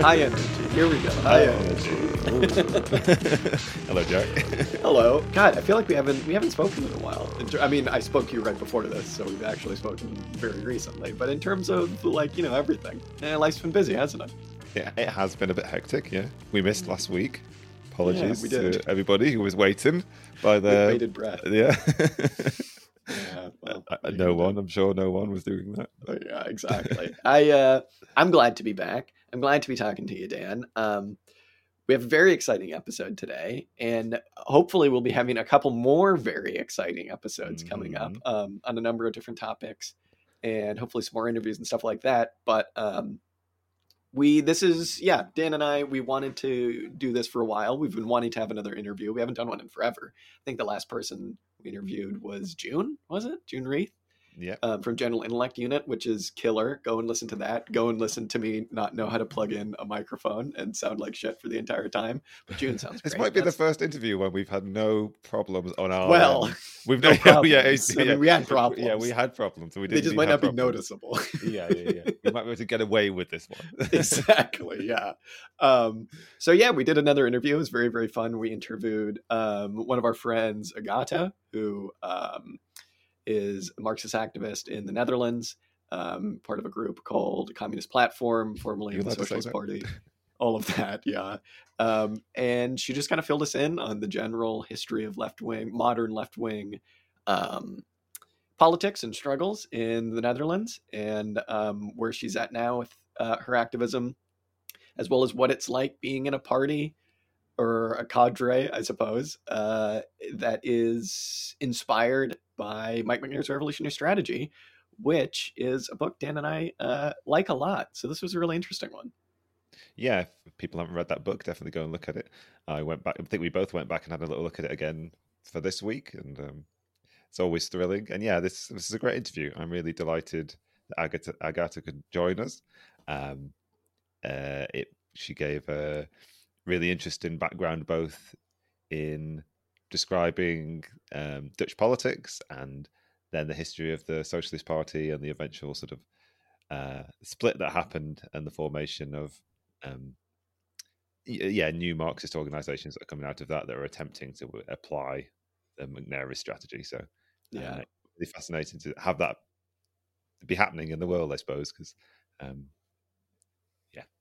High energy. Here we go. High energy. Hello, Jack. Hello. God, I feel like we haven't we haven't spoken in a while. In ter- I mean, I spoke to you right before this, so we've actually spoken very recently. But in terms of like you know everything, eh, life's been busy, hasn't it? Yeah, it has been a bit hectic. Yeah, we missed last week. Apologies we did. to everybody who was waiting by the bated breath. yeah. Yeah, well, Uh, what are you no one. I'm sure no one was doing that. Oh, yeah, exactly. I uh, I'm glad to be back. I'm glad to be talking to you, Dan. Um, we have a very exciting episode today, and hopefully, we'll be having a couple more very exciting episodes coming up Mm-hmm. um, on a number of different topics, and hopefully some more interviews and stuff like that. But um, we, this is yeah, Dan and I, we wanted to do this for a while. We've been wanting to have another interview. We haven't done one in forever. I think the last person we interviewed was June. Was it June Reith? Yeah. um, from General Intellect Unit, which is killer. Go and listen to that. Go and listen to me not know how to plug in a microphone and sound like shit for the entire time. But June sounds This great. might be the first interview when we've had no problems on our. well. end. we've no yeah, problems. yeah, I mean, we had problems. Yeah, we had problems. We They didn't just might not be noticeable. Yeah, yeah, yeah. We might be able to get away with this one. exactly. Yeah. Um, so yeah, we did another interview. It was very very fun. We interviewed um, one of our friends, Agata, who um, is a Marxist activist in the Netherlands, um, part of a group called Communist Platform, formerly the allowed to say Socialist? Party. All of that, yeah. Um, and she just kind of filled us in on the general history of left wing, modern left wing um, politics and struggles in the Netherlands, and um, where she's at now with uh, her activism, as well as what it's like being in a party or a cadre, I suppose, uh, that is inspired by Mike Macnair's Revolutionary Strategy, which is a book Dan and I uh, like a lot. So this was a really interesting one. yeah, if people haven't read that book, definitely go and look at it. I went back. I think we both went back and had a little look at it again for this week, and um, it's always thrilling. And yeah, this this is a great interview. I'm really delighted that Agatha, Agatha could join us. Um, uh, it she gave a really interesting background both in describing um, Dutch politics and then the history of the Socialist Party and the eventual sort of uh, split that happened and the formation of um, yeah new Marxist organisations that are coming out of that that are attempting to apply the Macnairist strategy. So Yeah. uh, really fascinating to have that be happening in the world, I suppose, because um,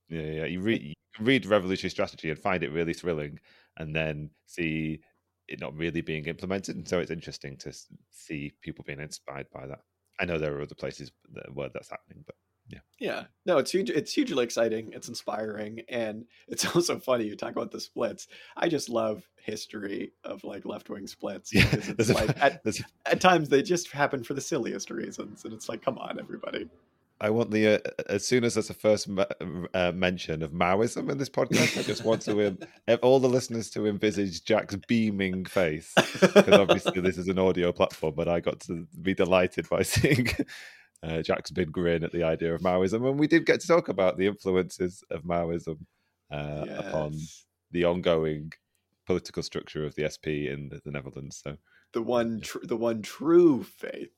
yeah, yeah, you read you read Revolutionary Strategy and find it really thrilling, and then see it not really being implemented. And so it's interesting to see people being inspired by that. I know there are other places where that's happening, but Yeah, yeah. no, it's huge. It's hugely exciting. It's inspiring, and it's also funny. You talk about the splits. I just love history of like left wing splits. yeah, it's there's a- at, there's at times they just happen for the silliest reasons, and it's like, come on, everybody. I want the uh, as soon as there's a first me- uh, mention of Maoism in this podcast, I just want to um, all the listeners to envisage Jack's beaming face because obviously this is an audio platform, but I got to be delighted by seeing uh, Jack's big grin at the idea of Maoism, and we did get to talk about the influences of Maoism uh, upon the ongoing political structure of the SP in the, the Netherlands. So the one, tr- the one true faith.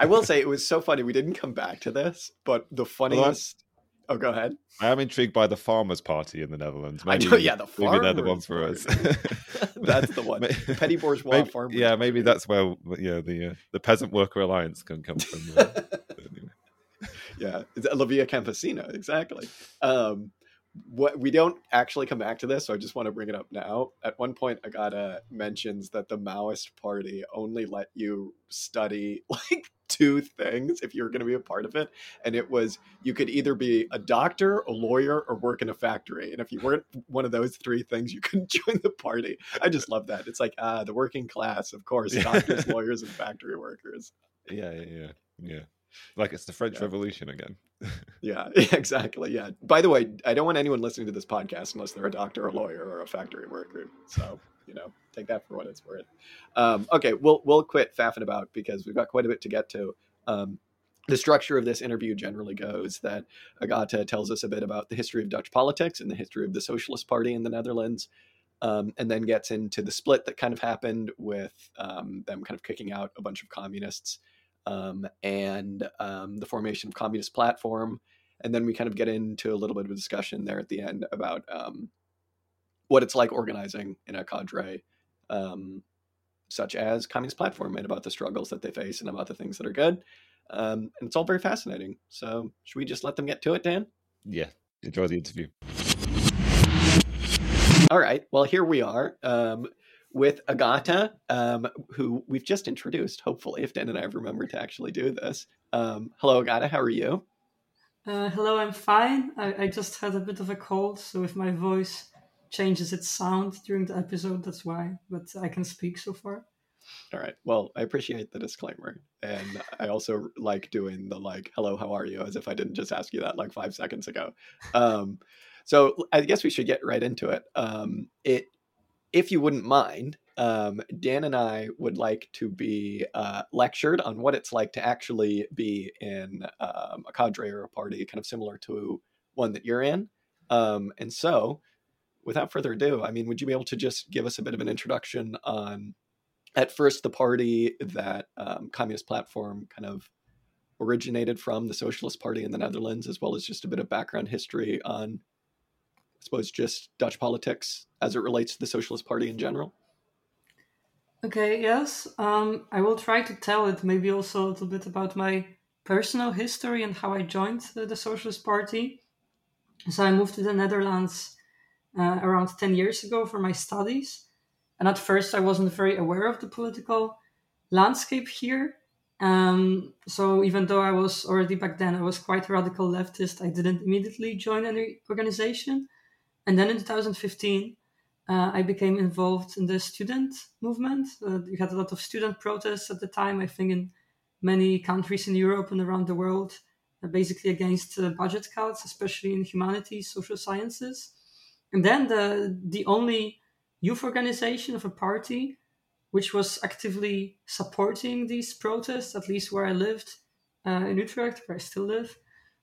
I will say it was so funny. We didn't come back to this, but the funniest. Oh, go ahead. I am intrigued by the Farmers' Party in the Netherlands. I Maybe, know, yeah, the maybe they're the one Farmers' for us. That's the one. Petty bourgeois maybe- farmers. Yeah, maybe that's where yeah the uh, the peasant worker alliance can come from. yeah, it's La Via Campesina, exactly. Um, what we don't actually come back to this, so I just want to bring it up now. At one point, Agata mentions that the Maoist Party only let you study like two things if you were going to be a part of it, and it was you could either be a doctor, a lawyer, or work in a factory. And if you weren't one of those three things, you couldn't join the party. I just love that. It's like ah, the working class, of course, doctors, lawyers, and factory workers. yeah, yeah, yeah, yeah. Like it's the French Yeah. Revolution again. Yeah, exactly. Yeah. By the way, I don't want anyone listening to this podcast unless they're a doctor, a lawyer, or a factory worker. So, you know, take that for what it's worth. Um, okay, we'll we'll quit faffing about because we've got quite a bit to get to. Um, the structure of this interview generally goes that Agata tells us a bit about the history of Dutch politics and the history of the Socialist Party in the Netherlands, um, and then gets into the split that kind of happened with um, them kind of kicking out a bunch of communists um, and um, the formation of Communist Platform, and then we kind of get into a little bit of a discussion there at the end about um, what it's like organizing in a cadre um, such as Communist Platform and about the struggles that they face and about the things that are good. Um, and it's all very fascinating. So, should we just let them get to it, Dan? Yeah, enjoy the interview. All right. Well, here we are um, with Agata, um, who we've just introduced, hopefully, if Dan and I have remembered to actually do this. Um, hello, Agata. How are you? Uh, hello, I'm fine. I, I just had a bit of a cold, so if my voice changes its sound during the episode. That's why, but I can speak so far. All right. Well, I appreciate the disclaimer, and I also like doing the like "Hello, how are you?" as if I didn't just ask you that like five seconds ago. Um, so I guess we should get right into it. Um, it, if you wouldn't mind, um, Dan and I would like to be uh, lectured on what it's like to actually be in um, a cadre or a party, kind of similar to one that you're in. Um, and so without further ado, I mean, would you be able to just give us a bit of an introduction on, at first, the party that um, Communist Platform kind of originated from, the Socialist Party in the Netherlands, as well as just a bit of background history on, I suppose, just Dutch politics as it relates to the Socialist Party in general? Okay, yes. Um, I will try to tell it, maybe also a little bit about my personal history and how I joined the, the Socialist Party. So I moved to the Netherlands uh, around 10 years ago for my studies. And at first, I wasn't very aware of the political landscape here. Um, so even though I was already back then, I was quite a radical leftist, I didn't immediately join any organization. And then in 2015, uh, I became involved in the student movement. Uh, we had a lot of student protests at the time, I think, in many countries in Europe and around the world, uh, basically against uh, budget cuts, especially in humanities, social sciences. And then the the only youth organization of a party which was actively supporting these protests, at least where I lived uh, in Utrecht, where I still live,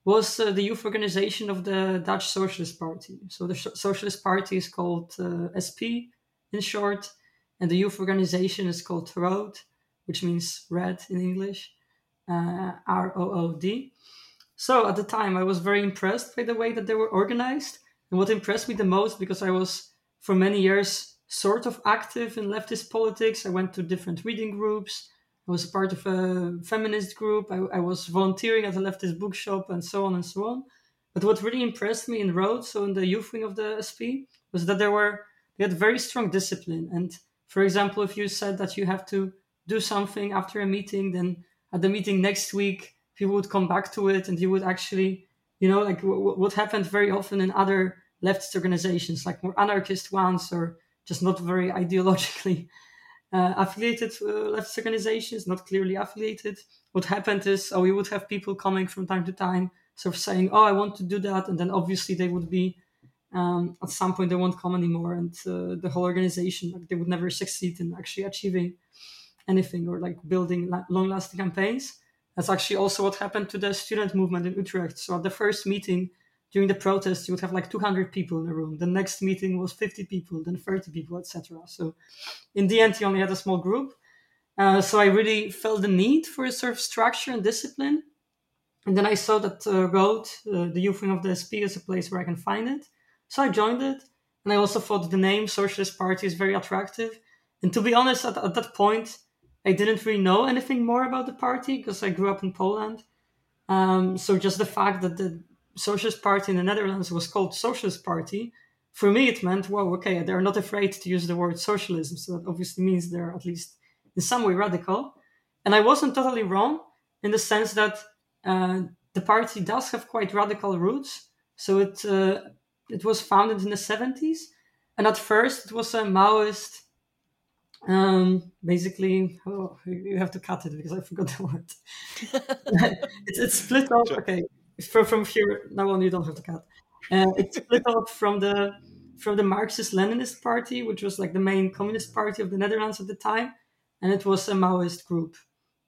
was uh, the youth organization of the Dutch Socialist Party. So the Socialist Party is called uh, SP in short, and the youth organization is called Rood, which means red in English, uh, R O O D. So at the time, I was very impressed by the way that they were organized and what impressed me the most, because I was for many years sort of active in leftist politics, I went to different reading groups. I was part of a feminist group. I, I was volunteering at a leftist bookshop and so on and so on. But what really impressed me in Rood, so in the youth wing of the SP, was that there were they had very strong discipline. And for example, if you said that you have to do something after a meeting, then at the meeting next week, people would come back to it and you would actually you know, like w- what happened very often in other leftist organizations, like more anarchist ones or just not very ideologically uh, affiliated uh, leftist organizations, not clearly affiliated. What happened is, oh, we would have people coming from time to time, sort of saying, oh, I want to do that. And then obviously they would be, um, at some point, they won't come anymore. And uh, the whole organization, like, they would never succeed in actually achieving anything or like building long lasting campaigns. That's actually also what happened to the student movement in Utrecht. So at the first meeting during the protest, you would have like 200 people in the room. The next meeting was 50 people, then 30 people, etc. So in the end, you only had a small group. Uh, so I really felt the need for a sort of structure and discipline. And then I saw that uh, Rood, uh, the youth wing of the SP, is a place where I can find it. So I joined it. And I also thought the name Socialist Party is very attractive. And to be honest, at, at that point, I didn't really know anything more about the party because I grew up in Poland. Um, so just the fact that the Socialist Party in the Netherlands was called Socialist Party, for me it meant, well, okay, they're not afraid to use the word socialism. So that obviously means they're at least in some way radical. And I wasn't totally wrong in the sense that uh, the party does have quite radical roots. So it uh, it was founded in the 70s, and at first it was a Maoist um, basically, oh, you have to cut it because I forgot the word. it's, it's split off. Okay, from from here now on, you don't have to cut. Uh, it's split off from the from the Marxist Leninist Party, which was like the main communist party of the Netherlands at the time, and it was a Maoist group.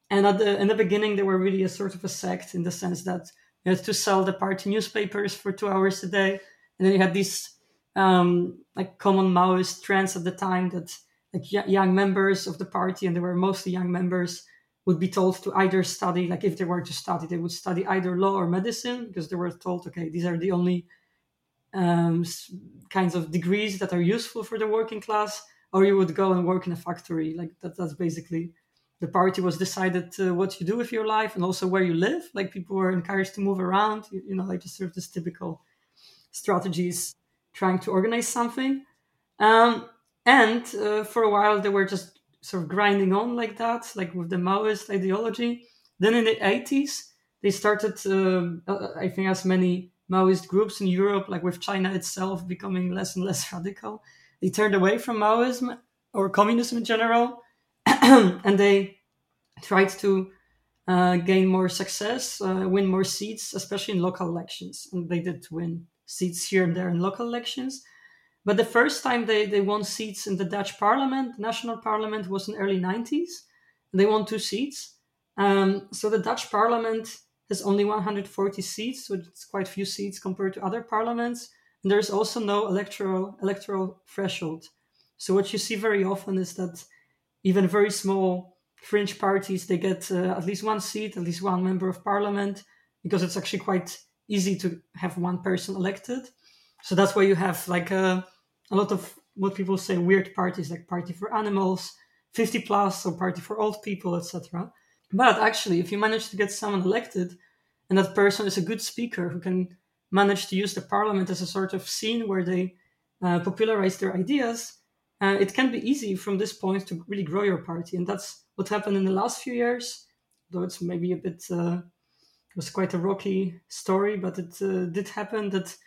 And at the in the beginning, they were really a sort of a sect in the sense that you had to sell the party newspapers for two hours a day, and then you had these um, like common Maoist trends at the time that like young members of the party, and they were mostly young members, would be told to either study, like if they were to study, they would study either law or medicine because they were told, okay, these are the only um, kinds of degrees that are useful for the working class, or you would go and work in a factory. Like that, that's basically the party was decided what you do with your life and also where you live. Like people were encouraged to move around, you, you know, like just sort of this typical strategies trying to organize something. Um, and uh, for a while, they were just sort of grinding on like that, like with the Maoist ideology. Then in the 80s, they started, um, uh, I think, as many Maoist groups in Europe, like with China itself becoming less and less radical. They turned away from Maoism or communism in general, and they tried to uh, gain more success, uh, win more seats, especially in local elections. And they did win seats here and there in local elections. But the first time they, they won seats in the Dutch parliament, national parliament, was in early 90s. They won two seats. Um, so the Dutch parliament has only 140 seats, so it's quite few seats compared to other parliaments. And there's also no electoral electoral threshold. So what you see very often is that even very small fringe parties they get uh, at least one seat, at least one member of parliament, because it's actually quite easy to have one person elected. So that's why you have like a, a lot of what people say weird parties like Party for Animals, 50 plus, or Party for Old People, etc. But actually, if you manage to get someone elected, and that person is a good speaker who can manage to use the parliament as a sort of scene where they uh, popularize their ideas, uh, it can be easy from this point to really grow your party. And that's what happened in the last few years, though it's maybe a bit uh, was quite a rocky story, but it uh, did happen that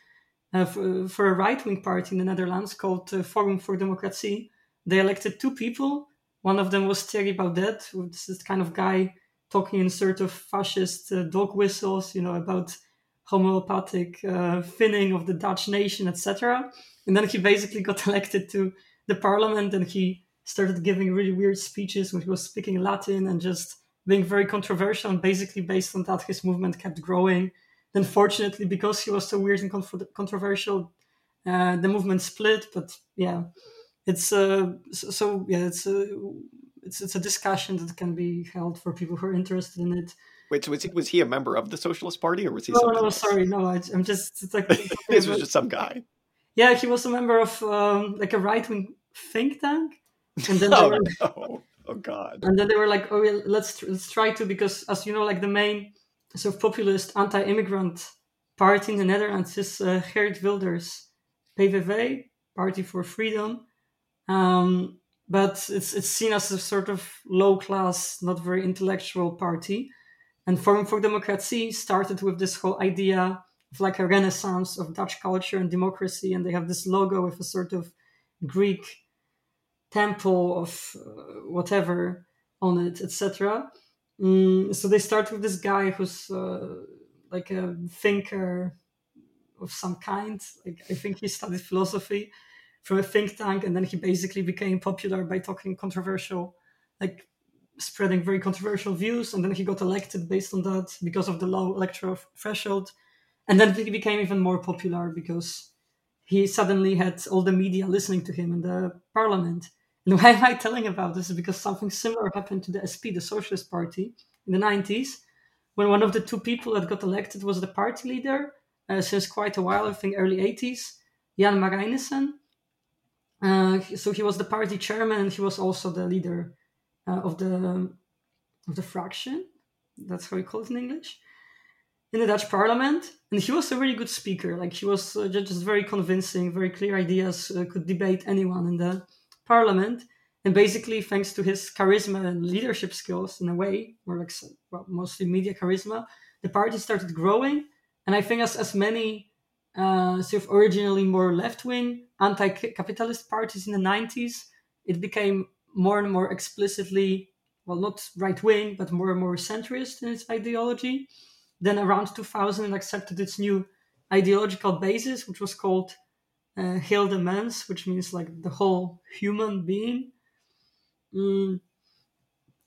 uh, for, for, a right wing party in the Netherlands called uh, Forum for Democracy. they elected two people. One of them was Thierry Baudet, who's this kind of guy talking in sort of fascist uh, dog whistles, you know, about homeopathic uh, thinning of the Dutch nation, etc. And then he basically got elected to the parliament and he started giving really weird speeches when he was speaking Latin and just being very controversial and basically based on that his movement kept growing then fortunately because he was so weird and controversial uh, the movement split but yeah it's uh, so, so, yeah it's a it's, it's a discussion that can be held for people who are interested in it Wait, so was he, was he a member of the Socialist Party, or was he? No, no, else? sorry, no. I, am just it's like this was just some guy. Yeah, he was a member of um, like a right wing think tank, and then oh, were, no. Oh God! And then they were like, "Oh, yeah, let's let's try to," because as you know, like the main of populist anti-immigrant party in the Netherlands is uh, Geert Wilders' PVV, Party for Freedom. Um, but it's it's seen as a sort of low class, not very intellectual party. And Forum for Democracy started with this whole idea of like a renaissance of Dutch culture and democracy, and they have this logo with a sort of Greek temple of uh, whatever on it, etc. Mm, so they start with this guy who's uh, like a thinker of some kind. Like I think he studied philosophy from a think tank, and then he basically became popular by talking controversial, like spreading very controversial views. And then he got elected based on that because of the low electoral threshold. And then he became even more popular because he suddenly had all the media listening to him in the parliament. And why am I telling about this? Is because something similar happened to the SP, the Socialist Party, in the 90s, when one of the two people that got elected was the party leader uh, since quite a while, I think early 80s, Jan Marijnissen. Uh, so he was the party chairman and he was also the leader uh, of the of the fraction. That's how we call it in English. In the Dutch parliament, and he was a really good speaker. Like he was uh, just very convincing, very clear ideas, uh, could debate anyone in the parliament. And basically, thanks to his charisma and leadership skills, in a way, or like well, mostly media charisma, the party started growing. And I think as, as many uh, sort of originally more left wing anti capitalist parties in the 90s, it became more and more explicitly, well, not right wing, but more and more centrist in its ideology. Then around 2000, it accepted its new ideological basis, which was called uh, de Mens, which means like the whole human being. Mm,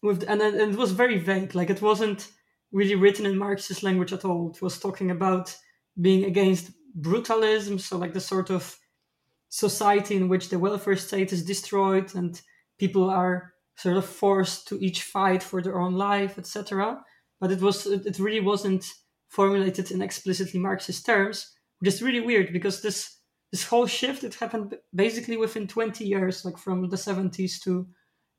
with and, and it was very vague. Like it wasn't really written in Marxist language at all. It was talking about being against brutalism, so like the sort of society in which the welfare state is destroyed and people are sort of forced to each fight for their own life, etc. But it was it really wasn't formulated in explicitly Marxist terms, which is really weird because this this whole shift it happened basically within 20 years, like from the 70s to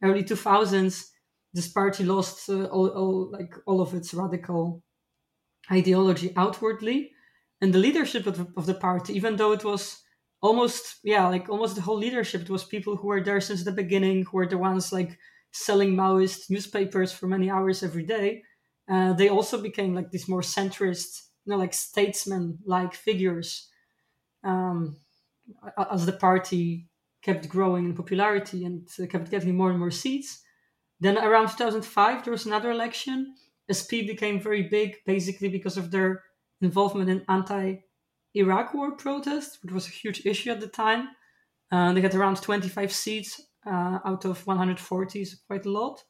early 2000s. This party lost uh, all, all like all of its radical ideology outwardly, and the leadership of the, of the party, even though it was almost yeah like almost the whole leadership it was people who were there since the beginning who were the ones like selling maoist newspapers for many hours every day uh, they also became like these more centrist you know like statesmen like figures um, as the party kept growing in popularity and kept getting more and more seats then around 2005 there was another election sp became very big basically because of their involvement in anti Iraq war protests, which was a huge issue at the time. Uh, they had around 25 seats uh, out of 140, so quite a lot.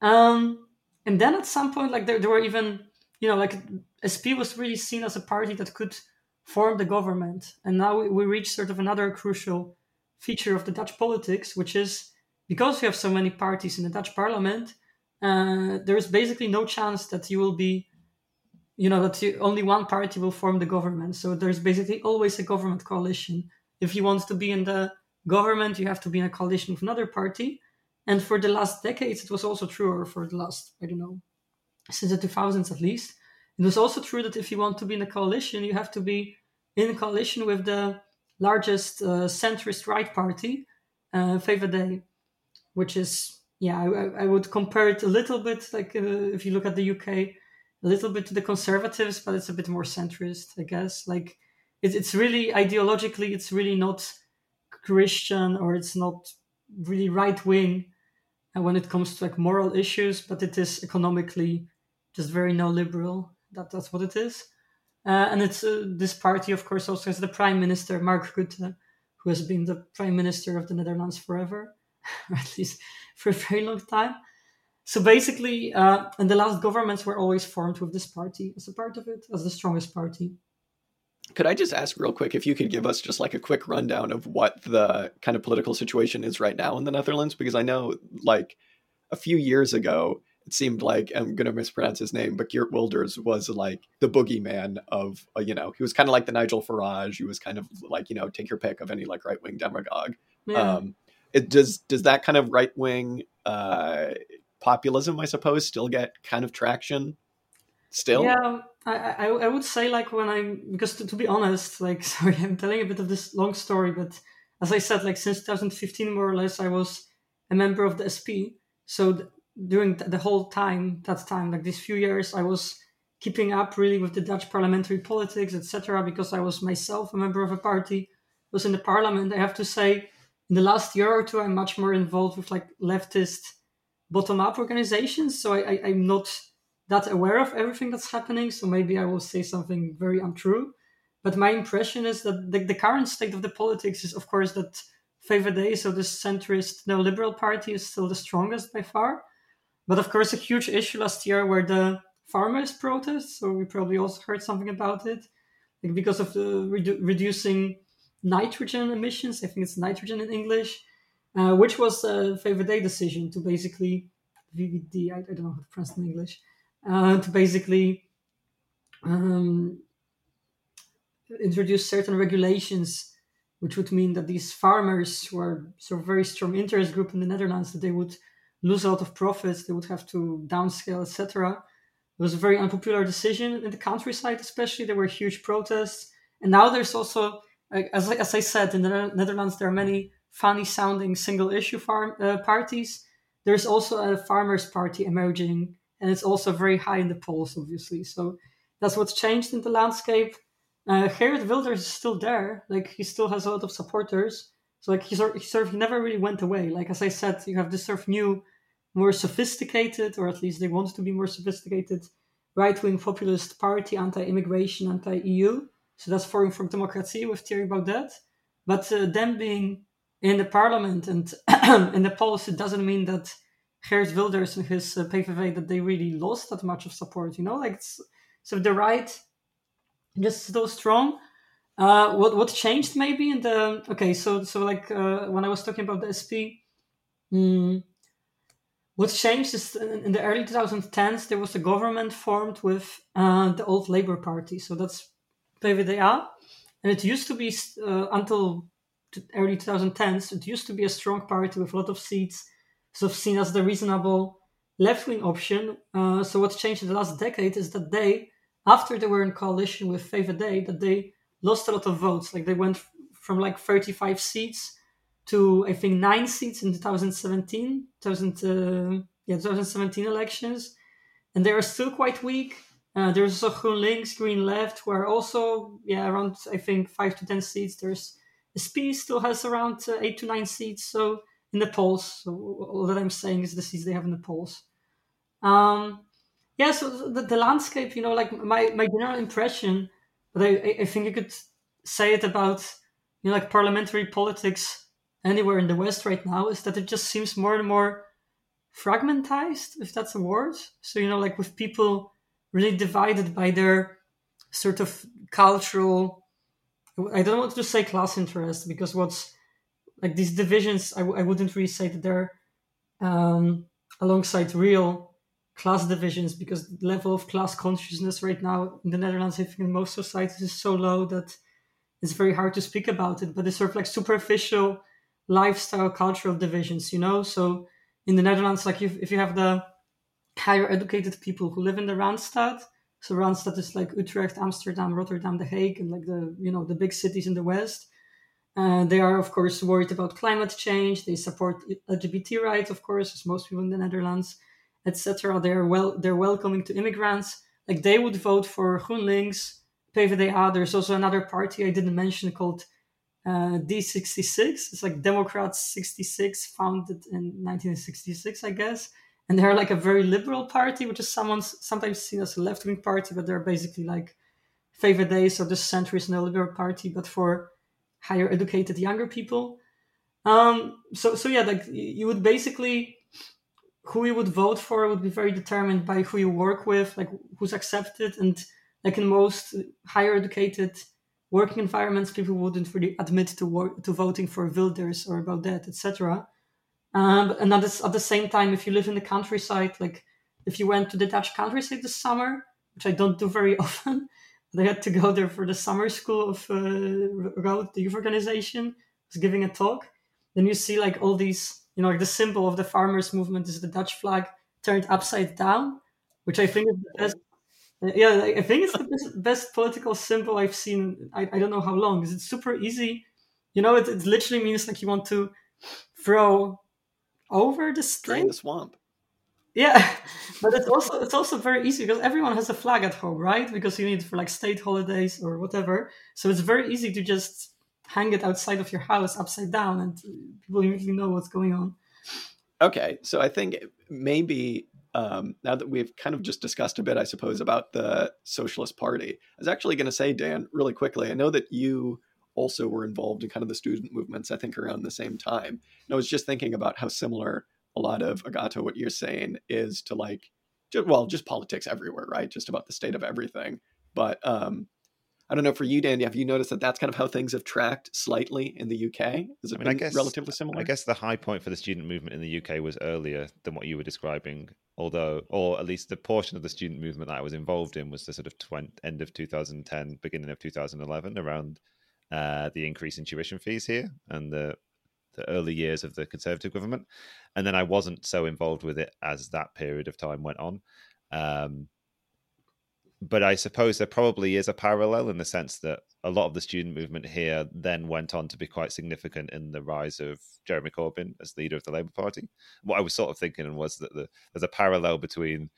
Um, and then at some point, like there, there were even, you know, like SP was really seen as a party that could form the government. And now we, we reach sort of another crucial feature of the Dutch politics, which is because we have so many parties in the Dutch parliament, uh, there is basically no chance that you will be you know that you, only one party will form the government. So there's basically always a government coalition. If you want to be in the government you have to be in a coalition with another party. And for the last decades it was also true or for the last i don't know since the 2000s at least it was also true that if you want to be in a coalition you have to be in coalition with the largest uh, centrist right party uh, VVD, which is yeah I, I, would compare it a little bit like uh, if you look at the uk a little bit to the conservatives, but it's a bit more centrist, I guess. Like it, it's really ideologically, it's really not Christian or it's not really right wing uh, when it comes to like moral issues, but it is economically just very neoliberal. That that's what it is. Uh, and it's uh, this party, of course, also has the prime minister Mark Rutte, who has been the prime minister of the Netherlands forever, or at least for a very long time. So basically, uh, and the last governments were always formed with this party as a part of it, as the strongest party. Could I just ask real quick if you could give us just like a quick rundown of what the kind of political situation is right now in the Netherlands? Because I know like a few years ago, it seemed like I'm going to mispronounce his name, but Geert Wilders was like the boogeyman of, uh, you know, he was kind of like the Nigel Farage. He was kind of like, you know, take your pick of any like right wing demagogue. Yeah. Um, it does does that kind of right wing uh, populism, I suppose, still get kind of traction. Still, yeah, I, I, I would say like when I because to, to, be honest, like sorry, I'm telling a bit of this long story, but as I said, like since 2015 more or less, I was a member of the SP. So th- during the whole time, that time, like these few years, I was keeping up really with the Dutch parliamentary politics, etc. Because I was myself a member of a party, was in the parliament. I have to say, in the last year or two, I'm much more involved with like leftist bottom up organizations. So I, I, am not that aware of everything that's happening. So maybe I will say something very untrue. But my impression is that the, the current state of the politics is, of course, that VVD, so the centrist neoliberal party, is still the strongest by far. But of course, a huge issue last year were the farmers' protests. So we probably also heard something about it, like because of the redu- reducing nitrogen emissions. I think it's nitrogen in English uh, which was a VVD decision to basically VVD, I, I, don't know how to pronounce in English, uh, to basically um, introduce certain regulations, which would mean that these farmers who are sort of very strong interest group in the Netherlands, that they would lose a lot of profits, they would have to downscale, etc. It was a very unpopular decision in the countryside, especially. There were huge protests, and now there's also, as, as I said, in the Netherlands there are many funny sounding single issue farm uh, parties, there's also a farmers party emerging, and it's also very high in the polls, obviously. So that's what's changed in the landscape. Uh, Geert Wilders is still there, like he still has a lot of supporters. So like he he sort of never really went away. Like as I said, you have this sort of new, more sophisticated, or at least they want to be more sophisticated, right-wing populist party, anti-immigration, anti-EU. So that's Forum for Democracy with Thierry Baudet. But uh, them being in the parliament and in the polls, doesn't mean that Geert Wilders and his uh, PVV that they really lost that much of support. You know, like so the right just still strong. Uh, what what changed maybe in the okay? So so like uh, when I was talking about the SP, mm, what changed is in the early 2010s there was a government formed with uh, the old Labour Party, so that's PvdA, and it used to be uh, until early 2010s it used to be a strong party with a lot of seats, of seen as the reasonable left-wing option. Uh, so what changed in the last decade is that they, after they were in coalition with VVD, that they lost a lot of votes. Like they went from like 35 seats to I think nine seats in 2017, 2000, uh, yeah, 2017 elections, and they are still quite weak. Uh, there's also GroenLinks, Green Left, who are also yeah around I think five to ten seats. There's SP still has around uh, eight to nine seats. So in the polls, so all that I'm saying is the seats they have in the polls. Um, yeah, so the, the landscape, you know, like my my general impression, but I I think you could say it about you know like parliamentary politics anywhere in the West right now is that it just seems more and more fragmentized, if that's a word. So, you know, like with people really divided by their sort of cultural, I don't want to say class interest because what's like these divisions, I w- I wouldn't really say that they're um, alongside real class divisions because the level of class consciousness right now in the Netherlands, I think in most societies is so low that it's very hard to speak about it. But it's sort of like superficial lifestyle cultural divisions, you know? So in the Netherlands, like if, if you have the higher educated people who live in the Randstad, so Randstad is like Utrecht, Amsterdam, Rotterdam, The Hague, and like the, you know, the big cities in the West. Uh, they are, of course, worried about climate change. They support LGBT rights, of course, as most people in the Netherlands, etc. They're well, they're welcoming to immigrants. Like they would vote for GroenLinks, PvdA. There's also another party I didn't mention called uh, D66. It's like Democrats 66, founded in 1966, I guess. And they're like a very liberal party, which is someone's sometimes seen as a left wing party, but they're basically like favorite days of the centrist neoliberal party, but for higher educated younger people. Um, so, so yeah, like you would basically who you would vote for would be very determined by who you work with, like who's accepted, and like in most higher educated working environments, people wouldn't really admit to work, to voting for Wilders or Baudet, etc. Um, and at, this, at the same time, if you live in the countryside, like if you went to the Dutch countryside this summer, which I don't do very often, I had to go there for the summer school of uh, Rood, the youth organization, was giving a talk. Then you see like all these, you know, like the symbol of the farmers movement is the Dutch flag turned upside down, which I think is the best yeah, I think it's the best, best political symbol I've seen. I, I don't know how long because it's super easy. You know, it, it literally means like you want to throw over the Drain the swamp. Yeah, but it's also it's also very easy because everyone has a flag at home, right? Because you need it for like state holidays or whatever. So it's very easy to just hang it outside of your house upside down, and people usually know what's going on. Okay, so I think maybe um, now that we've kind of just discussed a bit, I suppose, about the Socialist Party, I was actually going to say, Dan, really quickly, I know that you also were involved in kind of the student movements, I think, around the same time. And I was just thinking about how similar a lot of Agata, what you're saying, is to like, just, well, just politics everywhere, right? Just about the state of everything. But um, I don't know for you, Dan. Have you noticed that that's kind of how things have tracked slightly in the UK? Has it I mean, I guess, relatively similar? I guess the high point for the student movement in the UK was earlier than what you were describing. Although, or at least the portion of the student movement that I was involved in was the sort of 20, end of 2010, beginning of 2011, around uh, the increase in tuition fees here and the the early years of the Conservative government. And then I wasn't so involved with it as that period of time went on. Um, but I suppose there probably is a parallel in the sense that a lot of the student movement here then went on to be quite significant in the rise of Jeremy Corbyn as leader of the Labour Party. What I was sort of thinking was that the, there's a parallel between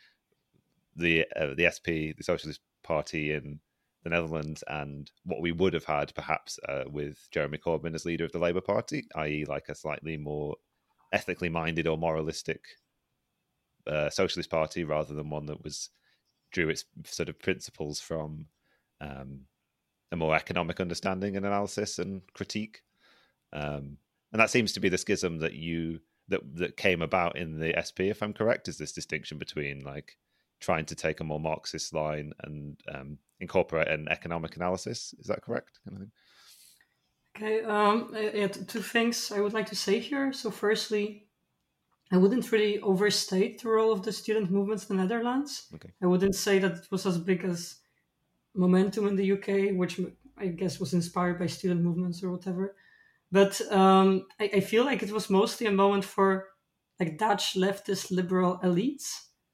the uh, the SP, the Socialist Party in the Netherlands, and what we would have had perhaps uh, with Jeremy Corbyn as leader of the Labour Party, i.e., like a slightly more ethically minded or moralistic uh, socialist party rather than one that was drew its sort of principles from um, a more economic understanding and analysis and critique. Um, and that seems to be the schism that you that that came about in the SP, if I'm correct, is this distinction between like trying to take a more Marxist line and um, incorporate an economic analysis. Is that correct? Okay. Um, yeah, two things I would like to say here. So, firstly, I wouldn't really overstate the role of the student movements in the Netherlands. Okay. I wouldn't say that it was as big as Momentum in the UK, which I guess was inspired by student movements or whatever. But um, I, I feel like it was mostly a moment for like Dutch leftist liberal elites.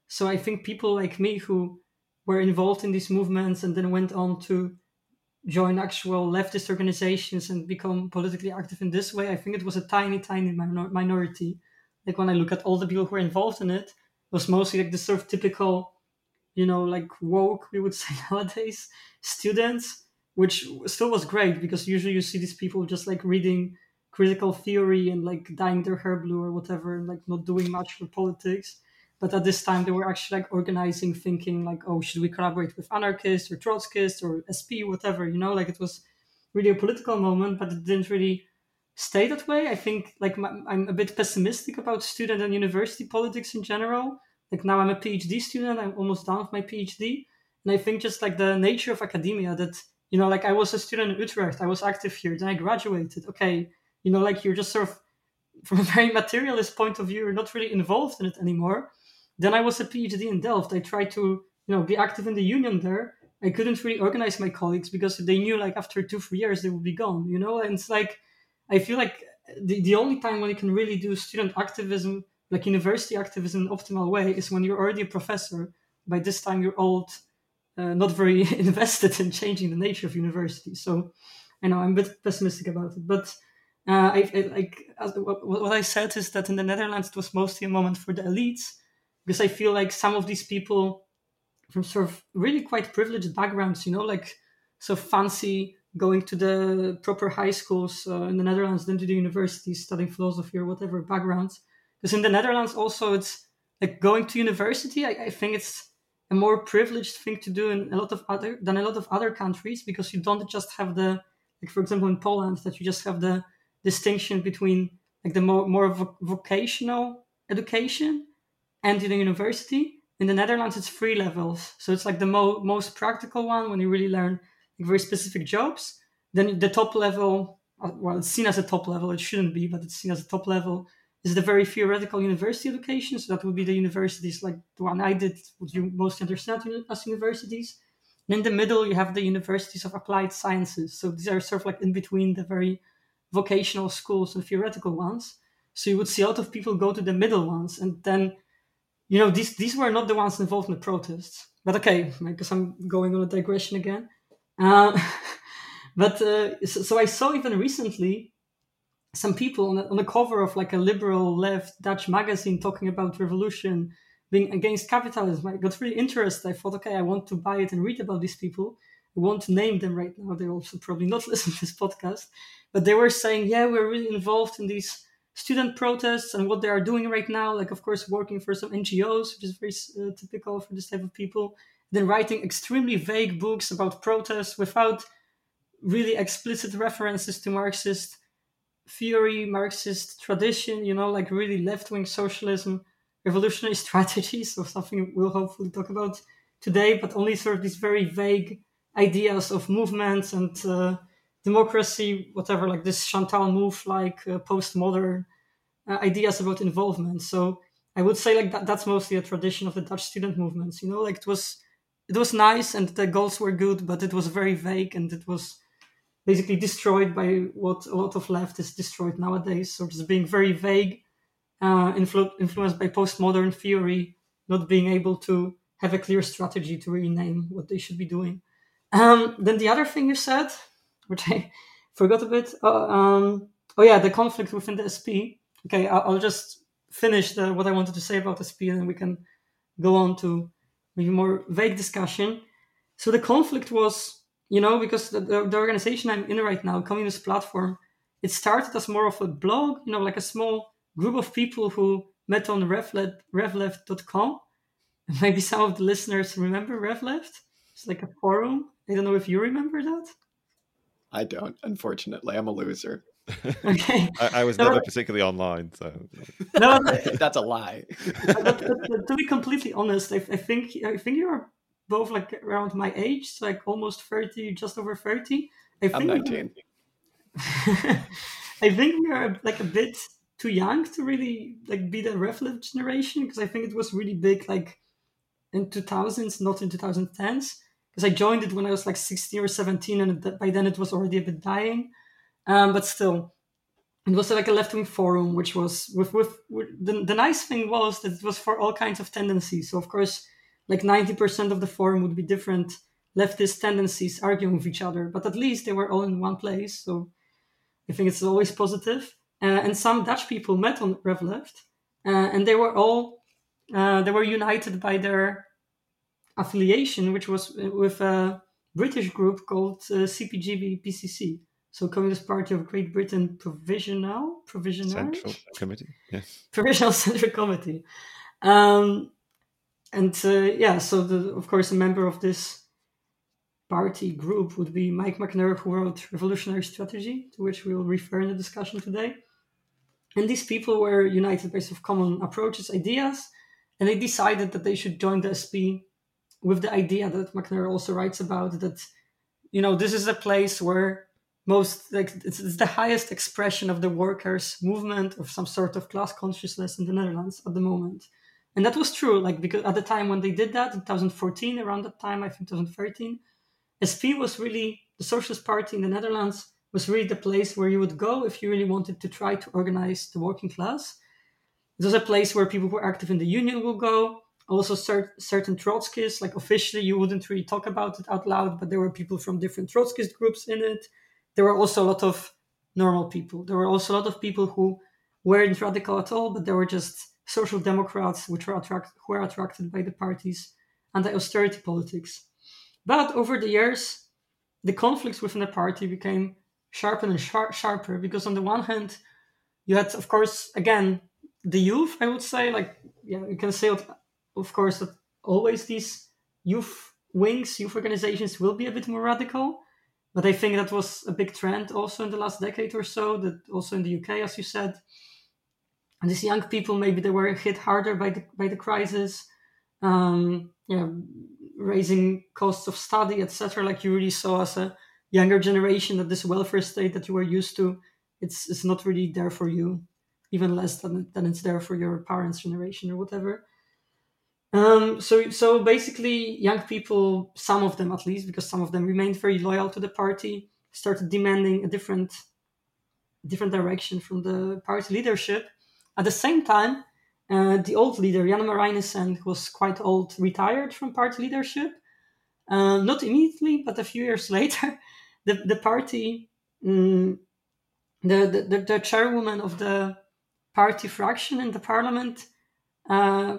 So I think people like me who were involved in these movements and then went on to join actual leftist organizations and become politically active in this way, I think it was a tiny, tiny minor- minority. Like when I look at all the people who were involved in it, it was mostly like the sort of typical, you know, like woke, we would say nowadays, students, which still was great because usually you see these people just like reading critical theory and like dyeing their hair blue or whatever, and like not doing much for politics. But at this time, they were actually like organizing, thinking like, oh, should we collaborate with anarchists or Trotskyists or SP, whatever, you know? Like it was really a political moment, but it didn't really stay that way. I think like my, I'm a bit pessimistic about student and university politics in general. Like now I'm a PhD student, I'm almost done with my PhD, and I think just like the nature of academia that you know, like I was a student in Utrecht, I was active here, then I graduated. Okay, you know, like you're just sort of from a very materialist point of view, you're not really involved in it anymore. Then I was a PhD in Delft. I tried to, you know, be active in the union there. I couldn't really organize my colleagues because they knew like after two, three years they would be gone, you know? And it's like I feel like the, the only time when you can really do student activism, like university activism in an optimal way, is when you're already a professor. By this time you're old, uh, not very invested in changing the nature of university. So I know I'm a bit pessimistic about it, but uh, I, I, like what, what I said is that in the Netherlands it was mostly a moment for the elites because I feel like some of these people from sort of really quite privileged backgrounds, you know, like so fancy going to the proper high schools uh, in the Netherlands, then to the universities, studying philosophy or whatever backgrounds. Because in the Netherlands also it's like going to university. I, I think it's a more privileged thing to do in a lot of other than a lot of other countries because you don't just have the like for example in Poland that you just have the distinction between like the more more vo- vocational education and in the university. In the Netherlands, it's three levels, so it's like the mo- most practical one when you really learn very specific jobs. Then the top level, uh, well, it's seen as a top level. It shouldn't be, but it's seen as a top level. Is the very theoretical university education. So that would be the universities like the one I did, what you most understand as universities. And in the middle, you have the universities of applied sciences. So these are sort of like in between the very vocational schools and theoretical ones. So you would see a lot of people go to the middle ones, and then, you know, these these were not the ones involved in the protests. But okay, because I'm going on a digression again. Uh, but so, so, I saw even recently some people on the, on the cover of like a liberal left Dutch magazine talking about revolution being against capitalism. I got really interested. I thought, okay, I want to buy it and read about these people. I won't name them right now. They're also probably not listening to this podcast. But they were saying, yeah, we're really involved in these student protests and what they are doing right now. Like, of course, working for some NGOs, which is very uh, typical for this type of people. Then writing extremely vague books about protests without really explicit references to Marxist theory, Marxist tradition, you know, like really left wing socialism, revolutionary strategies, or something we'll hopefully talk about today, but only sort of these very vague ideas of movements and uh, democracy, whatever, like this Chantal Mouffe, like uh, postmodern uh, ideas about involvement. So I would say like that that's mostly a tradition of the Dutch student movements. You know, like it was it was nice and the goals were good, but it was very vague and it was basically destroyed by what a lot of left is destroyed nowadays. So just being very vague, uh, influ- influenced by postmodern theory, not being able to have a clear strategy to rename what they should be doing. Um, then the other thing you said, which I forgot a bit. Uh, um, oh yeah, the conflict within the SP. Okay, I'll, I'll just finish the, what I wanted to say about SP, and we can go on to maybe more vague discussion. So the conflict was, you know, because the, the, the organization I'm in right now, Communist Platform, it started as more of a blog, you know, like a small group of people who met on revleft, revleft.com. Maybe some of the listeners remember RevLeft. It's like a forum. I don't know if you remember that. I don't, unfortunately. I'm a loser. Okay. I, I was No, never but- particularly online, so No, That's a lie. but, but- but to be completely honest, I, I think I think you're both like around my age, so like almost thirty, just over thirty. I I'm think 19. I think we are like a bit too young to really like be the RevLeft generation because I think it was really big like in 2000s, not in 2010s. Because I joined it when I was like 16 or 17, and by then it was already a bit dying. Um, but still, it was like a left wing forum, which was with with, with the, the nice thing was that it was for all kinds of tendencies. So of course, like 90% of the forum would be different leftist tendencies arguing with each other, but at least they were all in one place. So I think it's always positive. Uh, and some Dutch people met on RevLeft, uh, and they were all uh, they were united by their affiliation, which was with a British group called uh, CPGB PCC. So Communist Party of Great Britain Provisional Provisional Central Committee, yeah, Provisional Central Committee, um, and uh, yeah. So the, of course, a member of this party group would be Mike Macnair, who wrote Revolutionary Strategy, to which we will refer in the discussion today. And these people were united based of common approaches, ideas, and they decided that they should join the SP with the idea that Macnair also writes about that, you know, this is a place where most like it's, it's, the highest expression of the workers movement of some sort of class consciousness in the netherlands at the moment and that was true like because at the time when they did that in 2014 around that time i think 2013 sp was really the socialist party in the netherlands was really the place where you would go if you really wanted to try to organize the working class. It was a place where people who were active in the union will go. Also, cert- certain Trotskyists, like officially, you wouldn't really talk about it out loud, but there were people from different Trotskyist groups in it. There were also a lot of normal people. There were also a lot of people who weren't radical at all, but they were just social democrats, which were attract- who were attracted by the party's anti-austerity politics. But over the years, the conflicts within the party became sharper and shar- sharper because on the one hand you had of course again the youth i would say like yeah you can say of course that always these youth wings youth organizations will be a bit more radical but i think that was a big trend also in the last decade or so that also in the uk as you said. And these young people maybe they were hit harder by the by the crisis. Um yeah raising costs of study etc like you really saw as a younger generation that this welfare state that you were used to it's it's not really there for you even less than, than it's there for your parents generation or whatever um, so so basically young people some of them at least because some of them remained very loyal to the party started demanding a different different direction from the party leadership. At the same time uh, the old leader Jan Marijnissen who was quite old retired from party leadership. Uh, not immediately but a few years later the the party, um, the, the the chairwoman of the party fraction in the parliament uh,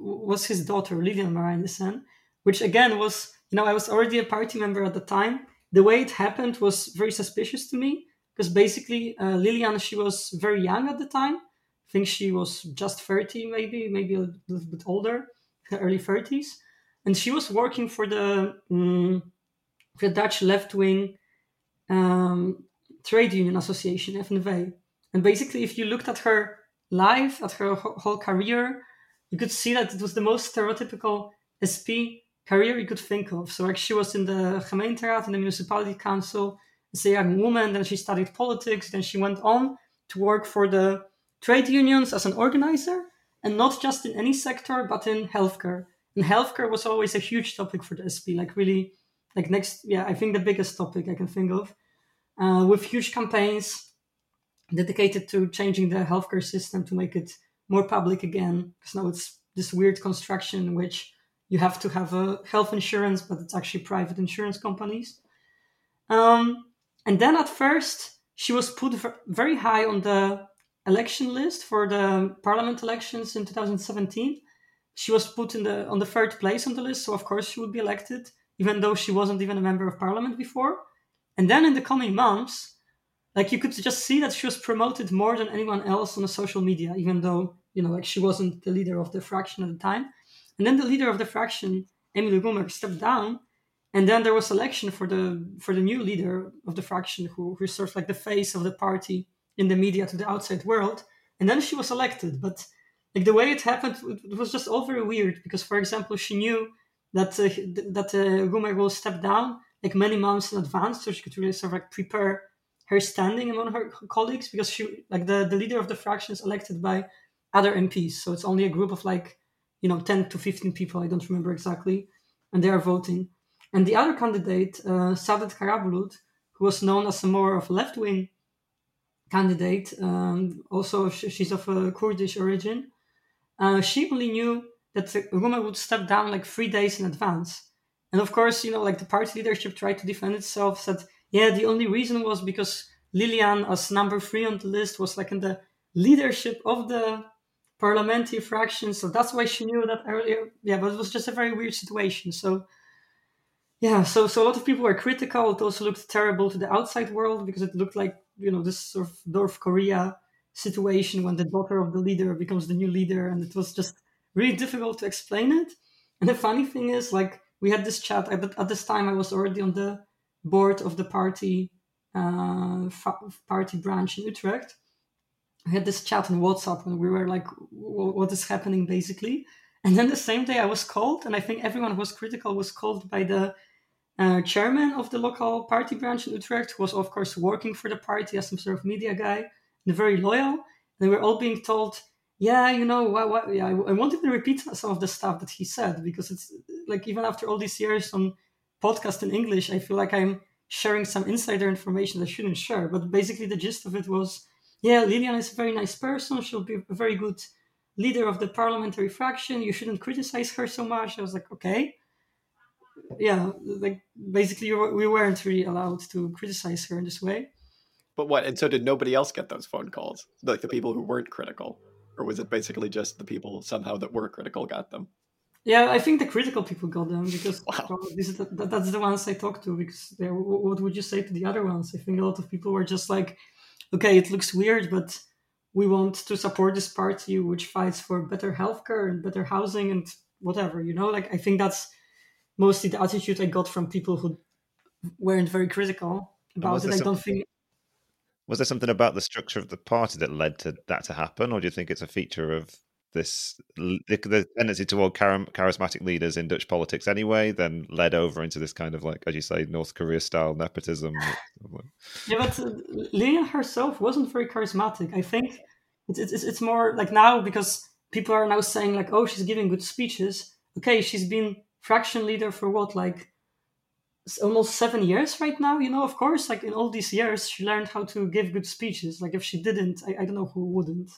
was his daughter Lilian Marijnissen, which again was you know I was already a party member at the time. The way it happened was very suspicious to me because basically uh, Lilian she was very young at the time. I think she was just 30, maybe, maybe a little bit older, early 30s. And she was working for the um, the Dutch left wing um, trade union association, FNV. And basically, if you looked at her life, at her whole career, you could see that it was the most stereotypical SP career you could think of. So, like, she was in the gemeenteraad, in the municipality council, as a young woman, then she studied politics, then she went on to work for the trade unions as an organizer, and not just in any sector, but in healthcare. And healthcare was always a huge topic for the SP, like, really like next yeah i think the biggest topic i can think of uh, with huge campaigns dedicated to changing the healthcare system to make it more public again. Because now it's this weird construction which you have to have a health insurance but it's actually private insurance companies. Um, and then at first she was put very high on the election list for the parliament elections in 2017 she was put in the on the third place on the list so of course she would be elected even though she wasn't even a member of parliament before. And then in the coming months, like you could just see that she was promoted more than anyone else on the social media, even though, you know, like she wasn't the leader of the fraction at the time. And then the leader of the fraction, Emile Roemer, stepped down. And then there was election for the for the new leader of the fraction, who who of like the face of the party in the media to the outside world. And then she was elected. But like the way it happened, it was just all very weird because, for example, she knew that uh, that uh, will step down like many months in advance, so she could really sort of like prepare her standing among her colleagues because she like the, the leader of the fraction is elected by other MPs. So it's only a group of like, you know, 10 to 15 people, I don't remember exactly, and they are voting. And the other candidate, uh, Saadet Karabulut, who was known as a more of left wing candidate, um, also she's of a Kurdish origin, uh, she only knew that the woman would step down like three days in advance. And of course, you know, like the party leadership tried to defend itself, said, yeah, the only reason was because Lilian, as number three on the list, was like in the leadership of the parliamentary fraction. So that's why she knew that earlier. Yeah, but it was just a very weird situation. So yeah, so so a lot of people were critical. It also looked terrible to the outside world because it looked like you know this sort of North Korea situation when the daughter of the leader becomes the new leader, and it was just really difficult to explain it. And the funny thing is, like we had this chat at, at this time. I was already on the board of the party uh, party branch in Utrecht. I had this chat on WhatsApp and we were like, "What is happening?" Basically, and then the same day I was called, and I think everyone who was critical was called by the uh, chairman of the local party branch in Utrecht, who was of course working for the party as some sort of media guy and very loyal. And we were all being told, "Yeah, you know, what, what, yeah, I, I won't even repeat some of the stuff that he said because it's like even after all these years on podcast in English, I feel like I'm sharing some insider information that I shouldn't share. But basically, the gist of it was, yeah, Lilian is a very nice person. She'll be a very good leader of the parliamentary fraction. You shouldn't criticize her so much. I was like, okay yeah, like basically we weren't really allowed to criticize her in this way. But what? And so did nobody else get those phone calls? Like the people who weren't critical, or was it basically just the people somehow that were critical got them? Yeah, I think the critical people got them because wow. this is the, that's the ones I talked to. Because what would you say to the other ones? I think a lot of people were just like, "Okay, it looks weird, but we want to support this party which fights for better healthcare and better housing and whatever." You know, like I think that's mostly the attitude I got from people who weren't very critical about it. I don't think. Was there something about the structure of the party that led to that to happen, or do you think it's a feature of this the, tendency toward charismatic leaders in Dutch politics anyway, then led over into this kind of like, as you say, North Korea style nepotism? yeah, but uh, Lilian herself wasn't very charismatic. I think it's, it's it's more like now because people are now saying like, oh, she's giving good speeches. Okay, she's been fraction leader for what like almost seven years right now you know of course like in all these years she learned how to give good speeches like if she didn't i, I don't know who wouldn't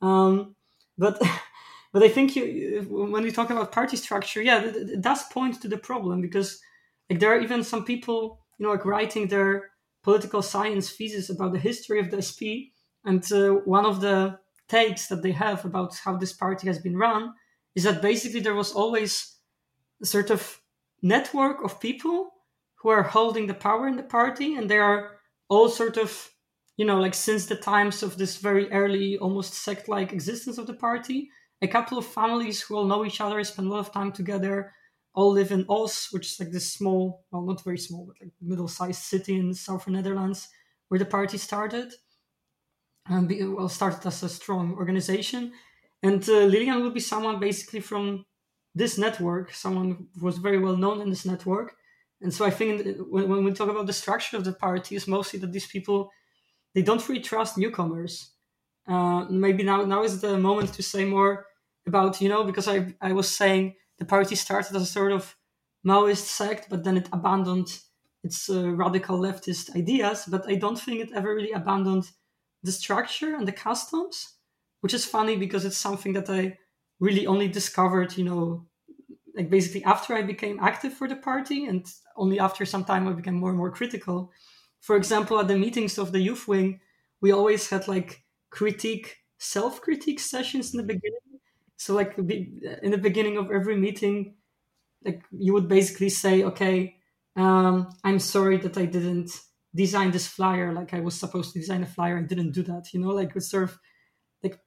um, but but i think you when we talk about party structure yeah it, it does point to the problem because like there are even some people you know like writing their political science thesis about the history of the sp and uh, one of the takes that they have about how this party has been run is that basically there was always a sort of network of people who are holding the power in the party and they are all sort of you know like since the times of this very early almost sect-like existence of the party a couple of families who all know each other spend a lot of time together all live in Oss, which is like this small well not very small but like middle-sized city in southern netherlands where the party started and be, well started as a strong organization and uh, lilian will be someone basically from this network, someone who was very well known in this network. And so I think when, when we talk about the structure of the party, is mostly that these people they don't really trust newcomers. Uh, maybe now now is the moment to say more about you know because I I was saying the party started as a sort of Maoist sect, but then it abandoned its uh, radical leftist ideas. But I don't think it ever really abandoned the structure and the customs, which is funny because it's something that I really only discovered, you know, like basically after I became active for the party and only after some time I became more and more critical. For example, at the meetings of the youth wing, we always had like critique, self critique sessions in the beginning. So, like in the beginning of every meeting, like you would basically say, okay, um, I'm sorry that I didn't design this flyer like I was supposed to design a flyer. I didn't do that, you know, like it's sort of like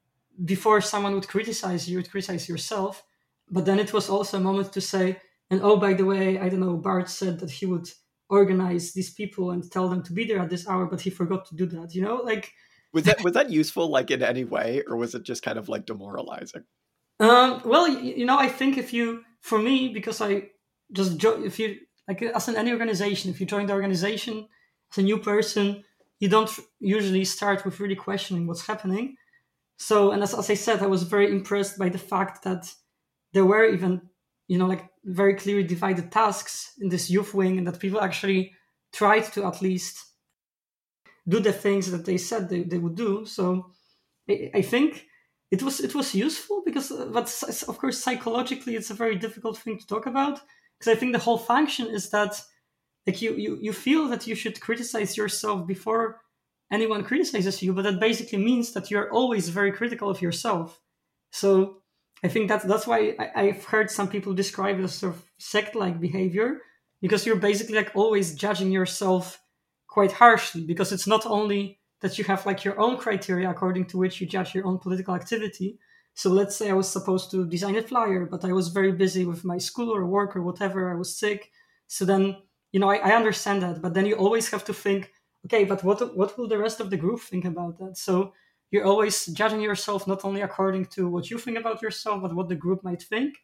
before someone would criticize you, would criticize yourself. But then it was also a moment to say, and oh, by the way, I don't know, Bart said that he would organize these people and tell them to be there at this hour, but he forgot to do that. You know, like was that was that useful, like in any way, or was it just kind of like demoralizing? Um, well, you, you know, I think if you, for me, because I just jo- if you like as in any organization, if you join the organization as a new person, you don't usually start with really questioning what's happening. So, and as, as I said, I was very impressed by the fact that there were even, you know, like very clearly divided tasks in this youth wing, and that people actually tried to at least do the things that they said they, they would do. So, I, I think it was it was useful because, uh, but of course, psychologically, it's a very difficult thing to talk about because I think the whole function is that like you, you you feel that you should criticize yourself before anyone criticizes you but that basically means that you're always very critical of yourself so i think that's that's why I, have heard some people describe it as sort of sect-like behavior because you're basically like always judging yourself quite harshly because it's not only that you have like your own criteria according to which you judge your own political activity so let's say i was supposed to design a flyer but i was very busy with my school or work or whatever i was sick so then you know, I, I understand that, but then you always have to think, okay, but what what will the rest of the group think about that? So you're always judging yourself not only according to what you think about yourself, but what the group might think.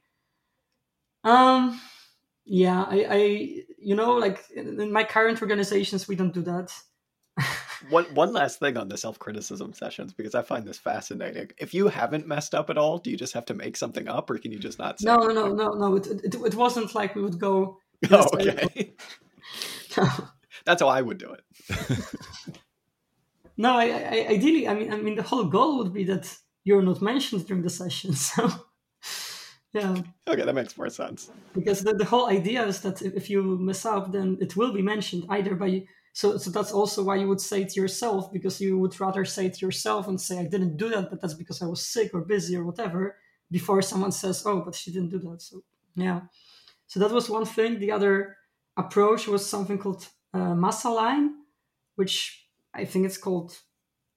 Um, yeah, I, I you know, like in, my current organizations, we don't do that. one one last thing on the self criticism sessions because I find this fascinating. If you haven't messed up at all, do you just have to make something up, or can you just not? no, no, no, no, no. It, it, it wasn't like we would go Oh, okay. That's how I would do it. No, I, I, ideally, I mean, I mean, the whole goal would be that you're not mentioned during the session. So, yeah. Okay, that makes more sense. Because the, the whole idea is that if you mess up, then it will be mentioned either by. So, so that's also why you would say it yourself, because you would rather say it yourself and say, I didn't do that, but that's because I was sick or busy or whatever, before someone says, oh, but she didn't do that. So, yeah. So that was one thing. The other approach was something called uh, massalijn, which I think it's called.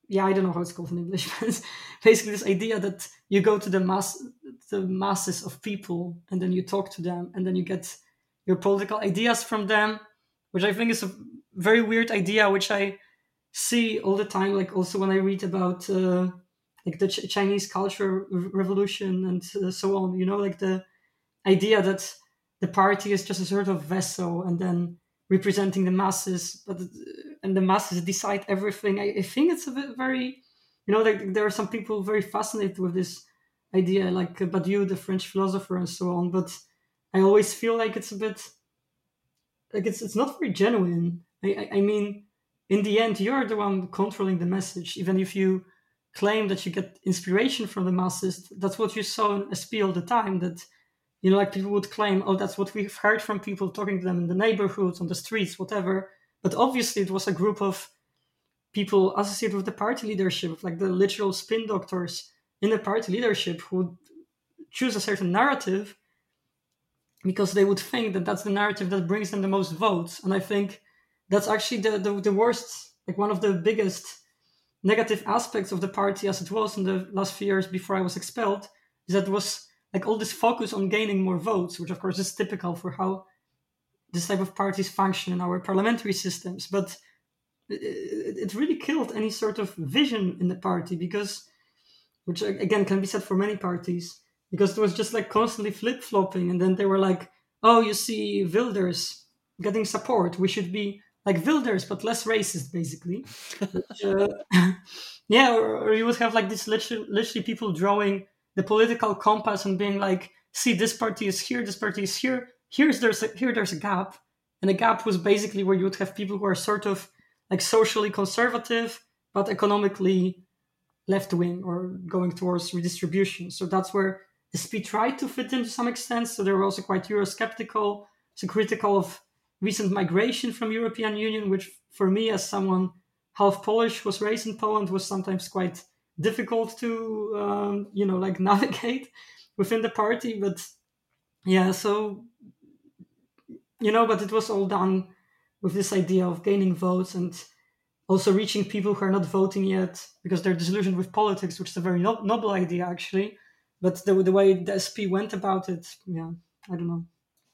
Yeah, I don't know how it's called in English, but basically this idea that you go to the mass, the masses of people, and then you talk to them, and then you get your political ideas from them, which I think is a very weird idea, which I see all the time. Like also when I read about uh, like the Ch- Chinese culture revolution and uh, so on, you know, like the idea that the party is just a sort of vessel and then representing the masses but uh, and the masses decide everything. I, I think it's a bit very you know like there are some people very fascinated with this idea like uh, badiou the french philosopher and so on but i always feel like it's a bit like it's it's not very genuine. I i, I mean in the end you're the one controlling the message. Even if you claim that you get inspiration from the masses that's what you saw in sp all the time that you know, like people would claim, oh, that's what we've heard from people talking to them in the neighborhoods, on the streets, whatever. But obviously, it was a group of people associated with the party leadership, like the literal spin doctors in the party leadership, who would choose a certain narrative because they would think that that's the narrative that brings them the most votes. And I think that's actually the, the, the worst, like one of the biggest negative aspects of the party as it was in the last few years before I was expelled, is that it was like all this focus on gaining more votes, which of course is typical for how this type of parties function in our parliamentary systems. But it, it really killed any sort of vision in the party because, which again can be said for many parties, because it was just like constantly flip flopping, and then they were like, "Oh, you see, Wilders getting support. We should be like Wilders, but less racist, basically." Which, uh, yeah, or, or, you would have like this literally, literally people drawing the political compass and being like, see, this party is here, this party is here. Here's there's a, here there's a gap, and the gap was basically where you would have people who are sort of like socially conservative but economically left wing or going towards redistribution. So that's where SP tried to fit in to some extent. So they were also quite Eurosceptical, so critical of recent migration from European Union, which for me as someone half Polish was raised in Poland was sometimes quite difficult to um, you know like navigate within the party but yeah so you know but it was all done with this idea of gaining votes and also reaching people who are not voting yet because they're disillusioned with politics which is a very no- noble idea actually. But the, the way the sp went about it yeah i don't know.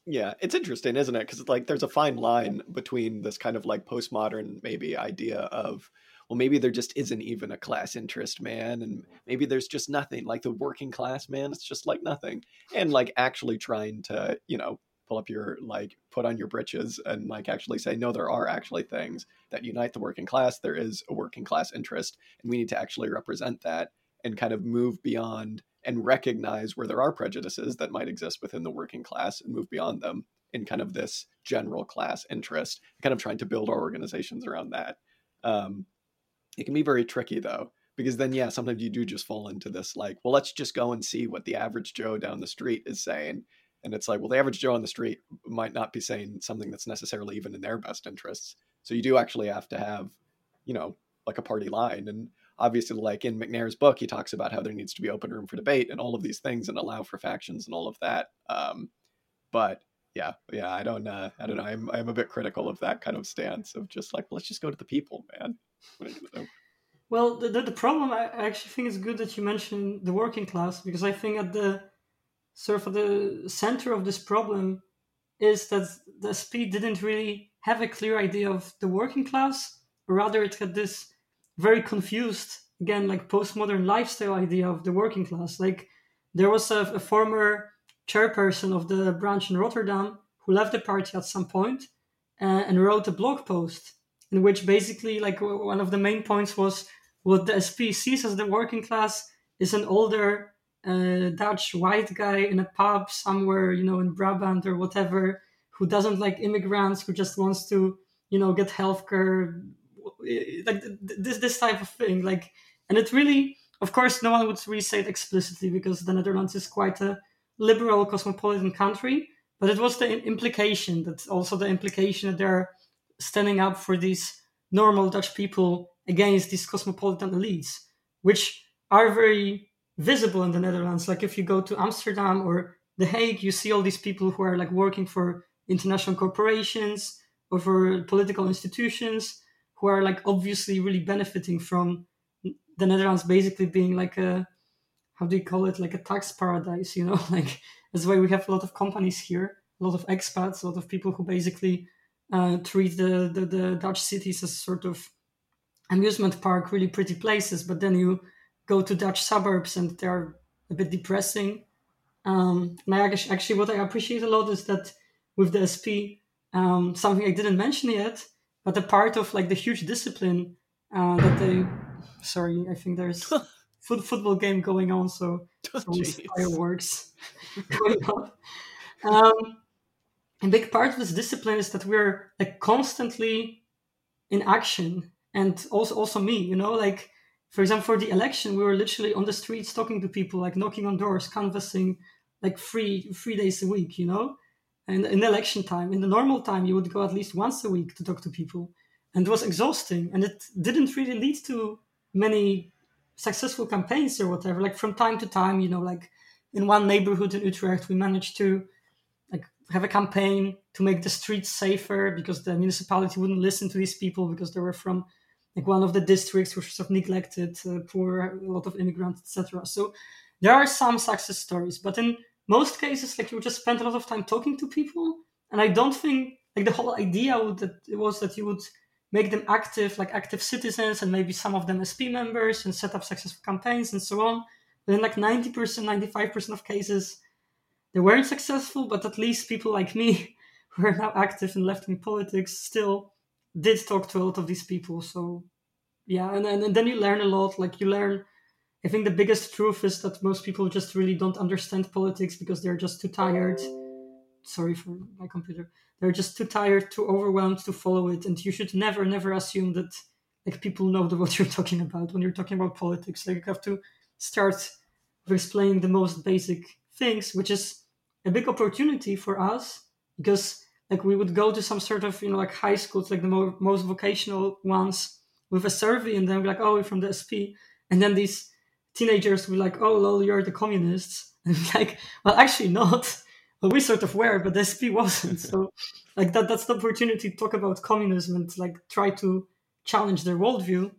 Yeah it's interesting isn't it? Because like there's a fine line between this kind of like postmodern maybe idea of well, maybe there just isn't even a class interest, man. And maybe there's just nothing like the working class man. It's just like nothing. And like actually trying to, you know, pull up your like put on your britches and like actually say no there are actually things that unite the working class there is a working class interest and we need to actually represent that and kind of move beyond and recognize where there are prejudices that might exist within the working class and move beyond them in kind of this general class interest kind of trying to build our organizations around that um, it can be very tricky though because then yeah sometimes you do just fall into this like well let's just go and see what the average joe down the street is saying and it's like, well, the average Joe on the street might not be saying something that's necessarily even in their best interests. So you do actually have to have, you know, like a party line. And obviously, like in Macnair's book, he talks about how there needs to be open room for debate and all of these things and allow for factions and all of that. Um, but yeah, yeah, I don't, uh, I don't know. I'm, I'm a bit critical of that kind of stance of just like, let's just go to the people, man. Well, the, the, the problem, I actually think it's good that you mentioned the working class because I think at the sort of the center of this problem is that the SP didn't really have a clear idea of the working class, rather, it had this very confused, again, like postmodern lifestyle idea of the working class. Like, there was a, a former chairperson of the branch in Rotterdam who left the party at some point, uh, and wrote a blog post in which basically, like, one of the main points was what the SP sees as the working class is an older a Dutch white guy in a pub somewhere, you know, in Brabant or whatever, who doesn't like immigrants, who just wants to, you know, get healthcare, like this this type of thing. Like, and it really, of course, no one would really say it explicitly because the Netherlands is quite a liberal, cosmopolitan country. But it was the implication that also the implication that they're standing up for these normal Dutch people against these cosmopolitan elites, which are very visible in the Netherlands. Like if you go to Amsterdam or The Hague, you see all these people who are like working for international corporations or for political institutions who are like obviously really benefiting from the Netherlands basically being like a how do you call it like a tax paradise, you know? like that's why we have a lot of companies here, a lot of expats, a lot of people who basically uh, treat the, the the Dutch cities as sort of amusement park, really pretty places. But then you go to Dutch suburbs and they're a bit depressing. Um, actually, what I appreciate a lot is that with the SP, um, something I didn't mention yet, but a part of like the huge discipline uh, that they. Sorry, I think there's foot football game going on, so oh, fireworks going on. Um, a big part of this discipline is that we're like constantly in action, and also also me, you know, like for example, for the election, we were literally on the streets talking to people, like knocking on doors, canvassing, like three three days a week, you know. And in election time, in the normal time, you would go at least once a week to talk to people, and it was exhausting. And it didn't really lead to many successful campaigns or whatever. Like from time to time, you know, like in one neighborhood in Utrecht, we managed to like have a campaign to make the streets safer because the municipality wouldn't listen to these people because they were from like one of the districts which was neglected, uh, poor, a lot of immigrants, etc. So there are some success stories, but in most cases, like you just spend a lot of time talking to people, and I don't think like the whole idea would, that it was that you would make them active, like active citizens, and maybe some of them SP members, and set up successful campaigns and so on. But in like ninety percent, ninety five percent of cases, they weren't successful. But at least people like me, who are now active in left wing politics, still did talk to a lot of these people. So yeah, and, and, and then you learn a lot. Like you learn, I think the biggest truth is that most people just really don't understand politics because they're just too tired. Sorry for my computer. They're just too tired, too overwhelmed to follow it. And you should never, never assume that like people know what you're talking about when you're talking about politics. Like you have to start with explaining the most basic things, which is a big opportunity for us because like we would go to some sort of you know like high schools like the mo- most vocational ones with a survey and then we're like oh we're from the sp and then these teenagers were like oh lol you're the communists and like well actually not well we sort of were but the sp wasn't so like that that's the opportunity to talk about communism and like try to challenge their worldview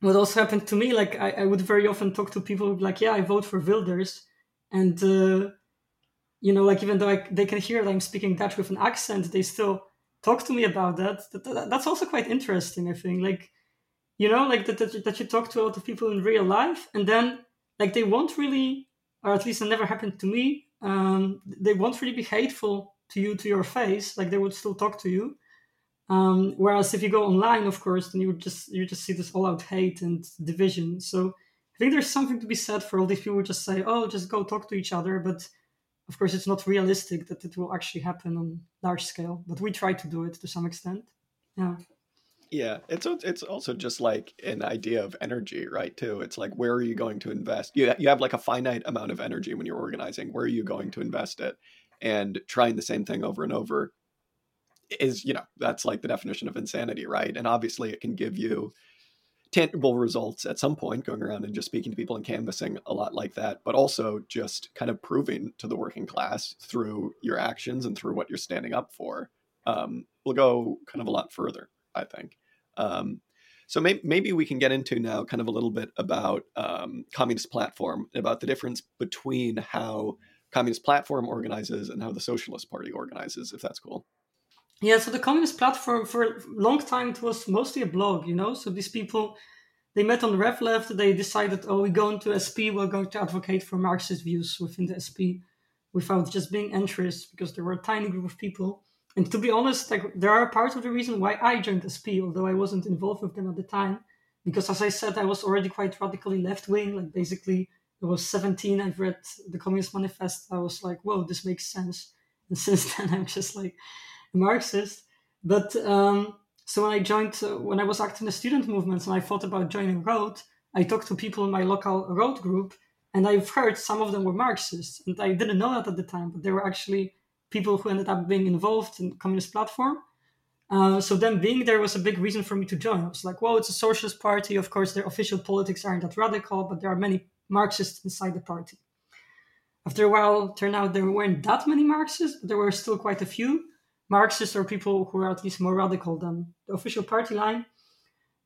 what also happened to me like i, I would very often talk to people like yeah i vote for wilders and uh, you know, like even though I, they can hear that I'm speaking Dutch with an accent, they still talk to me about that. that, that that's also quite interesting, I think. Like, you know, like that, that, that you talk to a lot of people in real life, and then like they won't really, or at least it never happened to me. Um, they won't really be hateful to you to your face. Like they would still talk to you. Um, whereas if you go online, of course, then you would just you just see this all out hate and division. So I think there's something to be said for all these people who just say, "Oh, just go talk to each other," but of course, it's not realistic that it will actually happen on large scale. But we try to do it to some extent. Yeah. Yeah, it's it's also just like an idea of energy, right? Too. It's like where are you going to invest? You you have like a finite amount of energy when you're organizing. Where are you going to invest it? And trying the same thing over and over is, you know, that's like the definition of insanity, right? And obviously, it can give you tangible results at some point, going around and just speaking to people and canvassing a lot like that, but also just kind of proving to the working class through your actions and through what you're standing up for. Um, will go kind of a lot further. I think. Um, so maybe, maybe we can get into now kind of a little bit about um, communist platform, about the difference between how communist platform organizes and how the socialist party organizes, if that's cool. Yeah, so the communist platform for a long time it was mostly a blog, you know. So these people they met on the Rev Left, they decided, oh, we go into SP, we're going to advocate for Marxist views within the SP without just being interests, because there were a tiny group of people and to be honest, like there are parts of the reason why I joined SP, although I wasn't involved with them at the time, because as I said, I was already quite radically left wing. Like basically, I was 17. I've read the Communist Manifesto. I was like, whoa, this makes sense. And since then, I'm just like a Marxist. But um, so when I joined, uh, when I was active in the student movements and I thought about joining Rood, I talked to people in my local Rood group, and I've heard some of them were Marxists, and I didn't know that at the time, but they were actually people who ended up being involved in communist platform. Uh, so then being there was a big reason for me to join. I was like, well, it's a socialist party. Of course, their official politics aren't that radical, but there are many Marxists inside the party. After a while, turned out there weren't that many Marxists, but there were still quite a few Marxists or people who were at least more radical than the official party line.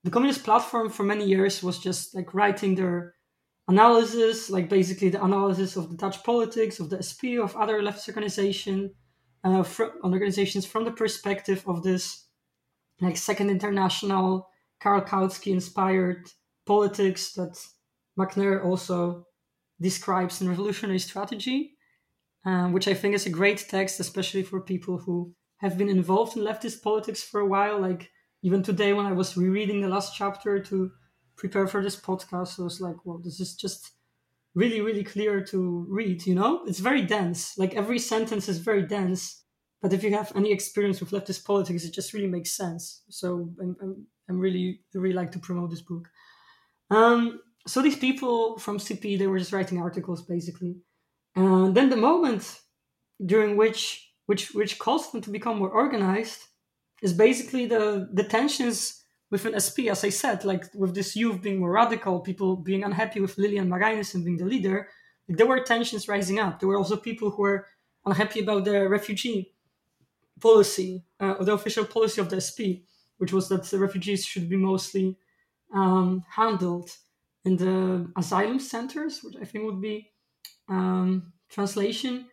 The communist platform for many years was just like writing their analysis, like basically the analysis of the Dutch politics, of the SP, of other leftist organization, uh, from, organizations from the perspective of this like Second International, Karl Kautsky inspired politics that Macnair also describes in Revolutionary Strategy, um, which I think is a great text, especially for people who have been involved in leftist politics for a while. Like even today, when I was rereading the last chapter to prepare for this podcast. I was like, well, this is just really, really clear to read, you know? It's very dense. Like every sentence is very dense. But if you have any experience with leftist politics, it just really makes sense. So I'm, I'm, I'm really, really like to promote this book. Um, so these people from CP, they were just writing articles basically. And then the moment during which which which caused them to become more organized is basically the the tensions within SP, as I said, like with this youth being more radical, people being unhappy with Lilian Marijnissen being the leader, there were tensions rising up. There were also people who were unhappy about the refugee policy, uh, or the official policy of the SP, which was that the refugees should be mostly um, handled in the asylum centers, which I think would be um, translation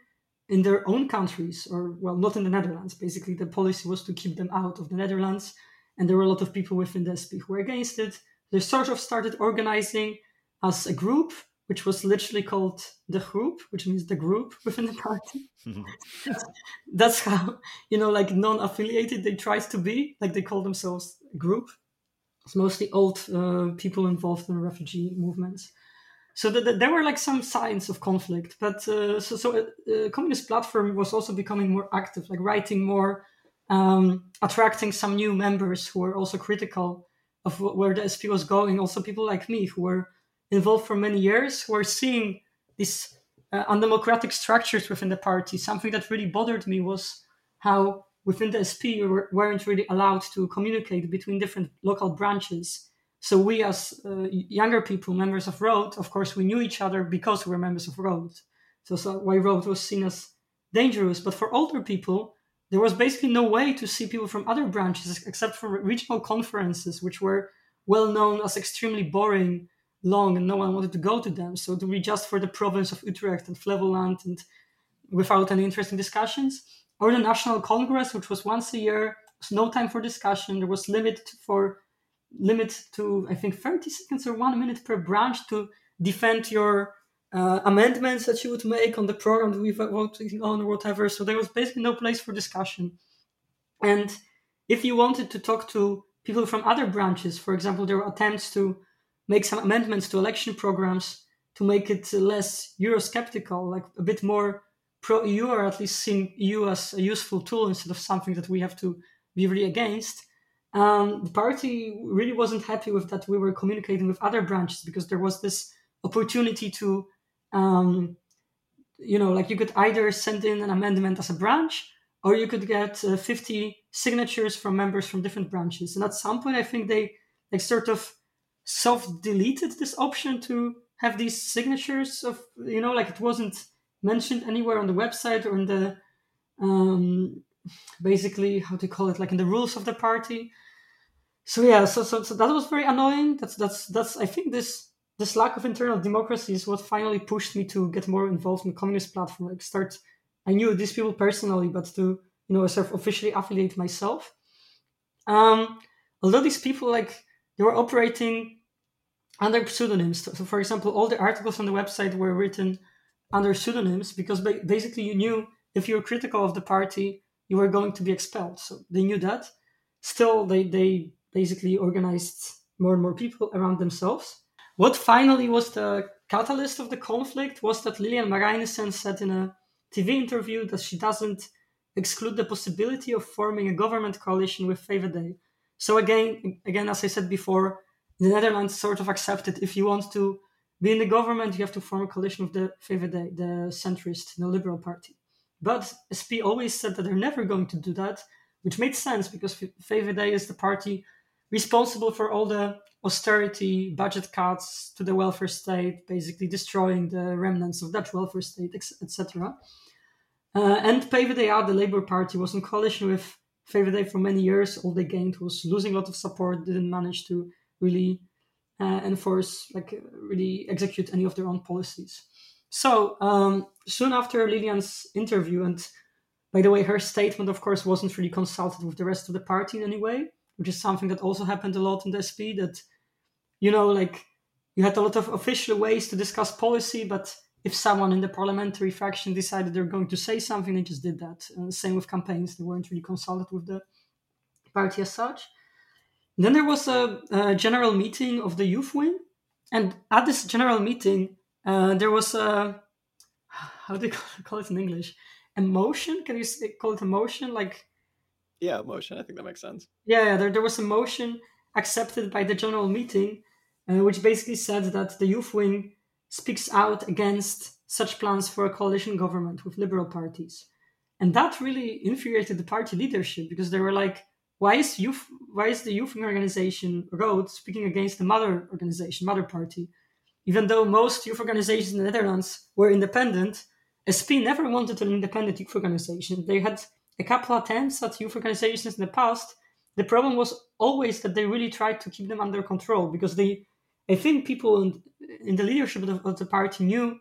in their own countries, or well, not in the Netherlands. Basically, the policy was to keep them out of the Netherlands and there were a lot of people within the SP who were against it. They sort of started organizing as a group, which was literally called the group, which means the group within the party. That's how, you know, like non affiliated they tried to be. Like they call themselves a group. It's mostly old uh, people involved in refugee movements. So the, the, there were like some signs of conflict, but uh, so so uh, communist platform was also becoming more active, like writing more um, attracting some new members who were also critical of where the SP was going. Also, people like me who were involved for many years, who were seeing these uh, undemocratic structures within the party. Something that really bothered me was how within the SP we were, weren't really allowed to communicate between different local branches. So we, as uh, younger people, members of Rood, of course, we knew each other because we were members of Rood. So, so why Rood was seen as dangerous. But for older people, there was basically no way to see people from other branches except for regional conferences, which were well known as extremely boring, long, and no one wanted to go to them. So to be just for the province of Utrecht and Flevoland and without any interesting discussions, or the National Congress, which was once a year, was no time for discussion. There was limit for limit to I think 30 seconds or one minute per branch to defend your uh, amendments that she would make on the program that we voting on or whatever. So there was basically no place for discussion. And if you wanted to talk to people from other branches, for example, there were attempts to make some amendments to election programs to make it less Eurosceptical, like a bit more pro EU, or at least seeing EU as a useful tool instead of something that we have to be really against. Um, the party really wasn't happy with that we were communicating with other branches because there was this opportunity to um, you know, like you could either send in an amendment as a branch, or you could get uh, 50 signatures from members from different branches. And at some point, I think they like sort of self-deleted this option to have these signatures of, you know, like it wasn't mentioned anywhere on the website or in the, um, basically how to call it, like in the rules of the party. So yeah, so so, so that was very annoying. That's that's that's I think this this lack of internal democracy is what finally pushed me to get more involved in the communist platform. Like start, I knew these people personally, but to you know sort of officially affiliate myself. Um, although these people like they were operating under pseudonyms. So, for example, all the articles on the website were written under pseudonyms because basically you knew if you were critical of the party, you were going to be expelled. So they knew that. Still, they they basically organized more and more people around themselves. What finally was the catalyst of the conflict was that Lilian Marijnissen said in a TV interview that she doesn't exclude the possibility of forming a government coalition with VVD. So again, again, as I said before, the Netherlands sort of accepted if you want to be in the government, you have to form a coalition with the VVD, the centrist, the liberal party. But SP always said that they're never going to do that, which made sense because VVD is the party responsible for all the austerity, budget cuts to the welfare state, basically destroying the remnants of Dutch welfare state, etc. Uh, and PvdA, the Labour Party, was in coalition with VVD for many years. All they gained was losing a lot of support, didn't manage to really uh, enforce, like, really execute any of their own policies. So, um, soon after Lilian's interview, and by the way, her statement, of course, wasn't really consulted with the rest of the party in any way which is something that also happened a lot in the SP. That you know, like you had a lot of official ways to discuss policy, but if someone in the parliamentary faction decided they're going to say something, they just did that. And same with campaigns; they weren't really consulted with the party as such. And then there was a, a, general meeting of the youth wing, and at this general meeting, uh, there was a how do you call it in English? Emotion? Can you call it emotion? Like yeah, motion. I think that makes sense. Yeah, there, there was a motion accepted by the general meeting, uh, which basically said that the youth wing speaks out against such plans for a coalition government with liberal parties. And that really infuriated the party leadership because they were like, why is youth why is the youth wing organization Rood speaking against the mother organization, mother party? Even though most youth organizations in the Netherlands were independent, SP never wanted an independent youth organization. They had a couple of attempts at youth organizations in the past, the problem was always that they really tried to keep them under control because they, I think people in, in the leadership of the, of the party knew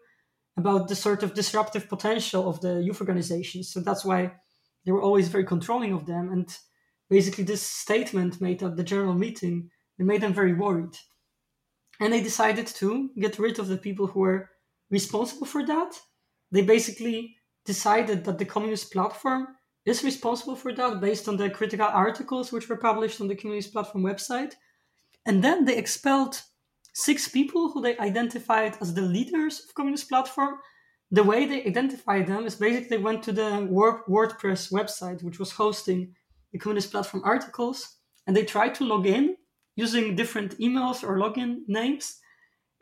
about the sort of disruptive potential of the youth organizations. So that's why they were always very controlling of them. And basically, this statement made at the general meeting it made them very worried. And they decided to get rid of the people who were responsible for that. They basically decided that the communist platform is responsible for that based on the critical articles which were published on the Communist Platform website. And then they expelled six people who they identified as the leaders of Communist Platform. The way they identified them is basically went to the WordPress website, which was hosting the Communist Platform articles, and they tried to log in using different emails or login names.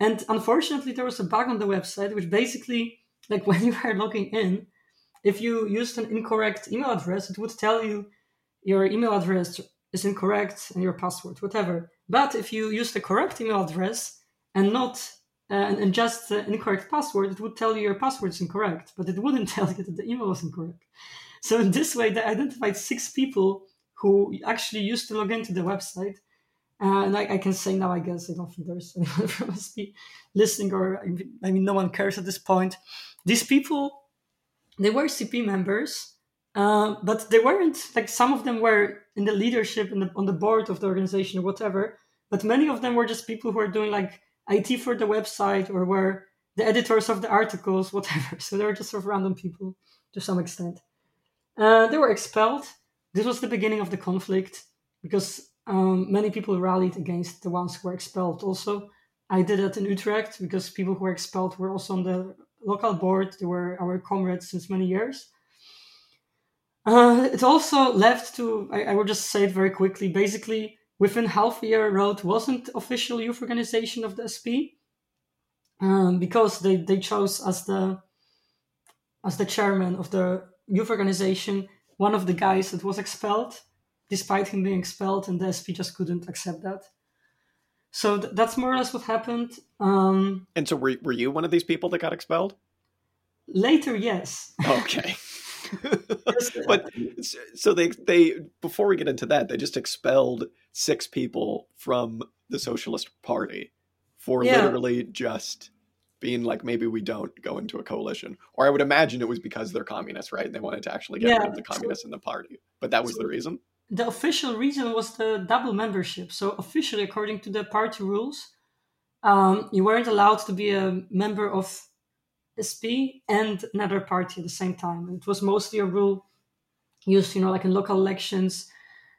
And unfortunately, there was a bug on the website, which basically, like when you were logging in, if you used an incorrect email address, it would tell you your email address is incorrect and your password, whatever. But if you use the correct email address and not uh, and, just the incorrect password, it would tell you your password is incorrect, but it wouldn't tell you that the email was incorrect. So in this way, they identified six people who actually used to log into the website. Uh, and I, I, can say now, I guess, I don't think there's anyone from listening, or I mean, no one cares at this point. These people they were CP members, uh, but they weren't like some of them were in the leadership and on the board of the organization or whatever. But many of them were just people who were doing like IT for the website or were the editors of the articles, whatever. So they were just sort of random people to some extent. Uh, they were expelled. This was the beginning of the conflict because um, many people rallied against the ones who were expelled. Also, I did that in Utrecht because people who were expelled were also on the local board. They were our comrades since many years. Uh, it also left to, I, I, will just say it very quickly. Basically, within half a year, Rood wasn't official youth organization of the SP um, because they, they chose as the as the chairman of the youth organization one of the guys that was expelled, despite him being expelled, and the SP just couldn't accept that. So th- that's more or less what happened. Um, and so, were were you one of these people that got expelled? Later, yes. Okay. but so they they before we get into that, they just expelled six people from the Socialist Party for yeah. literally just being like maybe we don't go into a coalition. Or I would imagine it was because they're communists, right? And They wanted to actually get yeah, rid of the communists so, in the party. But that was so the reason. The official reason was the double membership. So officially, according to the party rules, um, you weren't allowed to be a member of SP and another party at the same time. It was mostly a rule used, you know, like in local elections,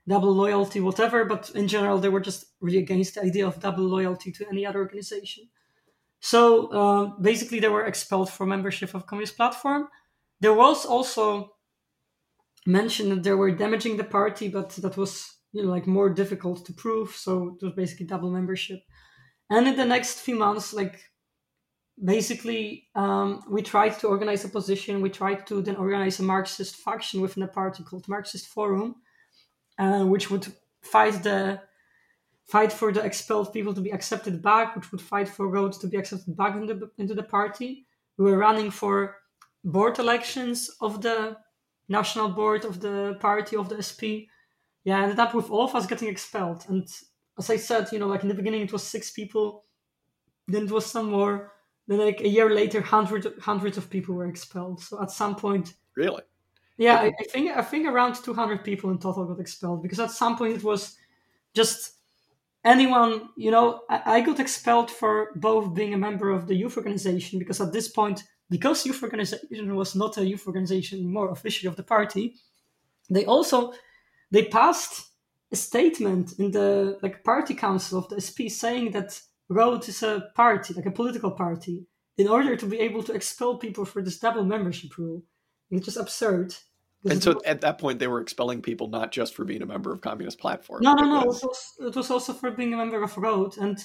double loyalty, whatever. But in general, they were just really against the idea of double loyalty to any other organization. So uh, basically, they were expelled from membership of Communist Platform. There was also mentioned that they were damaging the party, but that was you know like more difficult to prove. So it was basically double membership. And in the next few months, like basically um, we tried to organize a position we tried to then organize a marxist faction within the party called marxist forum uh, which would fight the fight for the expelled people to be accepted back which would fight for Rood to be accepted back into the, into the party we were running for board elections of the national board of the party of the sp yeah ended up with all of us getting expelled and as i said you know like in the beginning it was six people then it was some more then like a year later, hundreds hundreds of people were expelled. So at some point, really, yeah, I, I think I think around two hundred people in total got expelled because at some point it was just anyone. You know, I, I got expelled for both being a member of the youth organization because at this point, because youth organization was not a youth organization more officially of the party, they also they passed a statement in the like party council of the SP saying that Rood is a party, like a political party, in order to be able to expel people for this double membership rule. It's just absurd. And so at that point, they were expelling people not just for being a member of Communist Platform. No, no, no. It was, it was also for being a member of Rood. And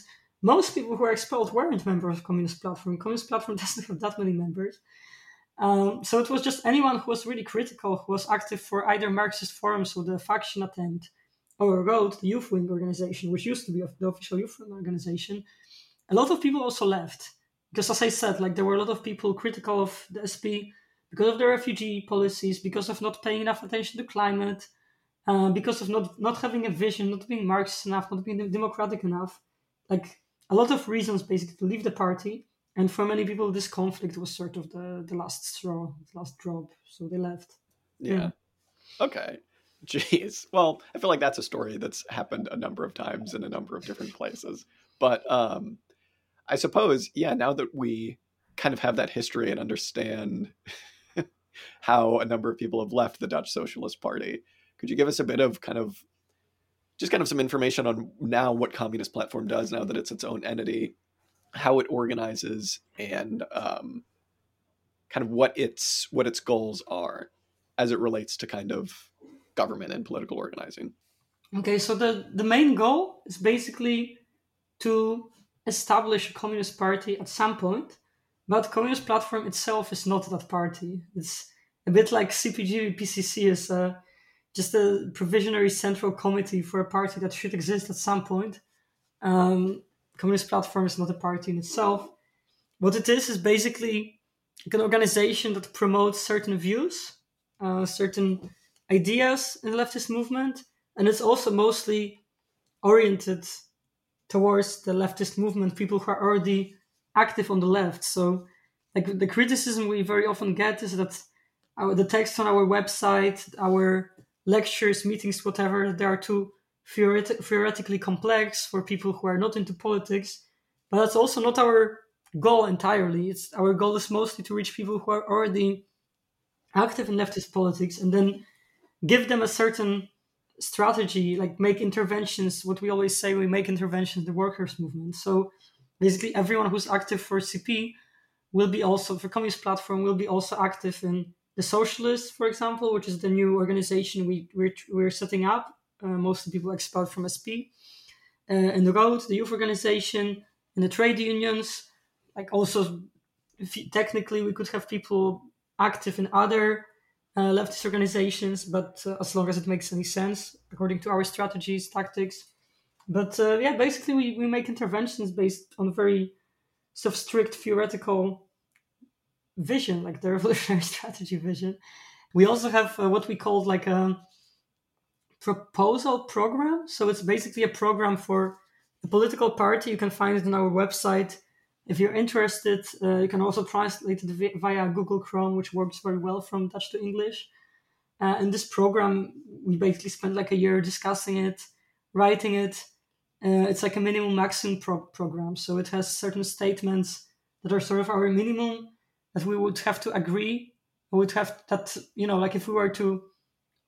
most people who were expelled weren't members of Communist Platform. Communist Platform doesn't have that many members. Um, so it was just anyone who was really critical, who was active for either Marxist forums or the faction attempt, or Rood, the youth wing organization, which used to be the official youth wing organization, a lot of people also left. Because as I said, like there were a lot of people critical of the SP because of the refugee policies, because of not paying enough attention to climate, uh, because of not not having a vision, not being Marxist enough, not being democratic enough. Like a lot of reasons basically to leave the party. And for many people, this conflict was sort of the, the last straw, the last drop. So they left. Yeah. yeah. Okay. Jeez. Well, I feel like that's a story that's happened a number of times in a number of different places. But um, I suppose, yeah, now that we kind of have that history and understand how a number of people have left the Dutch Socialist Party, could you give us a bit of kind of just kind of some information on now what Communist Platform does now that it's its own entity, how it organizes, and um, kind of what its what its goals are as it relates to kind of government and political organizing. Okay, so the, the main goal is basically to establish a communist party at some point, but Communist Platform itself is not that party. It's a bit like CPGB PCC is uh, just a provisionary central committee for a party that should exist at some point. Um, Communist Platform is not a party in itself. What it is is basically an organization that promotes certain views, uh, certain ideas in the leftist movement, and it's also mostly oriented towards the leftist movement, people who are already active on the left. So, like the criticism we very often get is that our, the text on our website, our lectures, meetings, whatever, they are too theoret- theoretically complex for people who are not into politics. But that's also not our goal entirely. It's our goal is mostly to reach people who are already active in leftist politics and then give them a certain strategy, like make interventions. What we always say, we make interventions the workers' movement. So basically, everyone who's active for CP will be also for Communist Platform will be also active in the Socialists, for example, which is the new organization we we're, we're setting up. Uh, most of the people expelled from SP, uh, in the Rood, the youth organization, and the trade unions. Like also, technically, we could have people active in other uh, leftist organizations, but uh, as long as it makes any sense according to our strategies, tactics. But uh, yeah, basically, we, we make interventions based on very sort of strict theoretical vision, like the revolutionary strategy vision. We also have uh, what we call like a proposal program. So it's basically a program for a political party. You can find it on our website. If you're interested, uh, you can also translate it via Google Chrome, which works very well from Dutch to English. Uh, in this program, we basically spent like a year discussing it, writing it. Uh, it's like a minimum maximum pro- program. So it has certain statements that are sort of our minimum that we would have to agree. We would have that, you know, like if we were to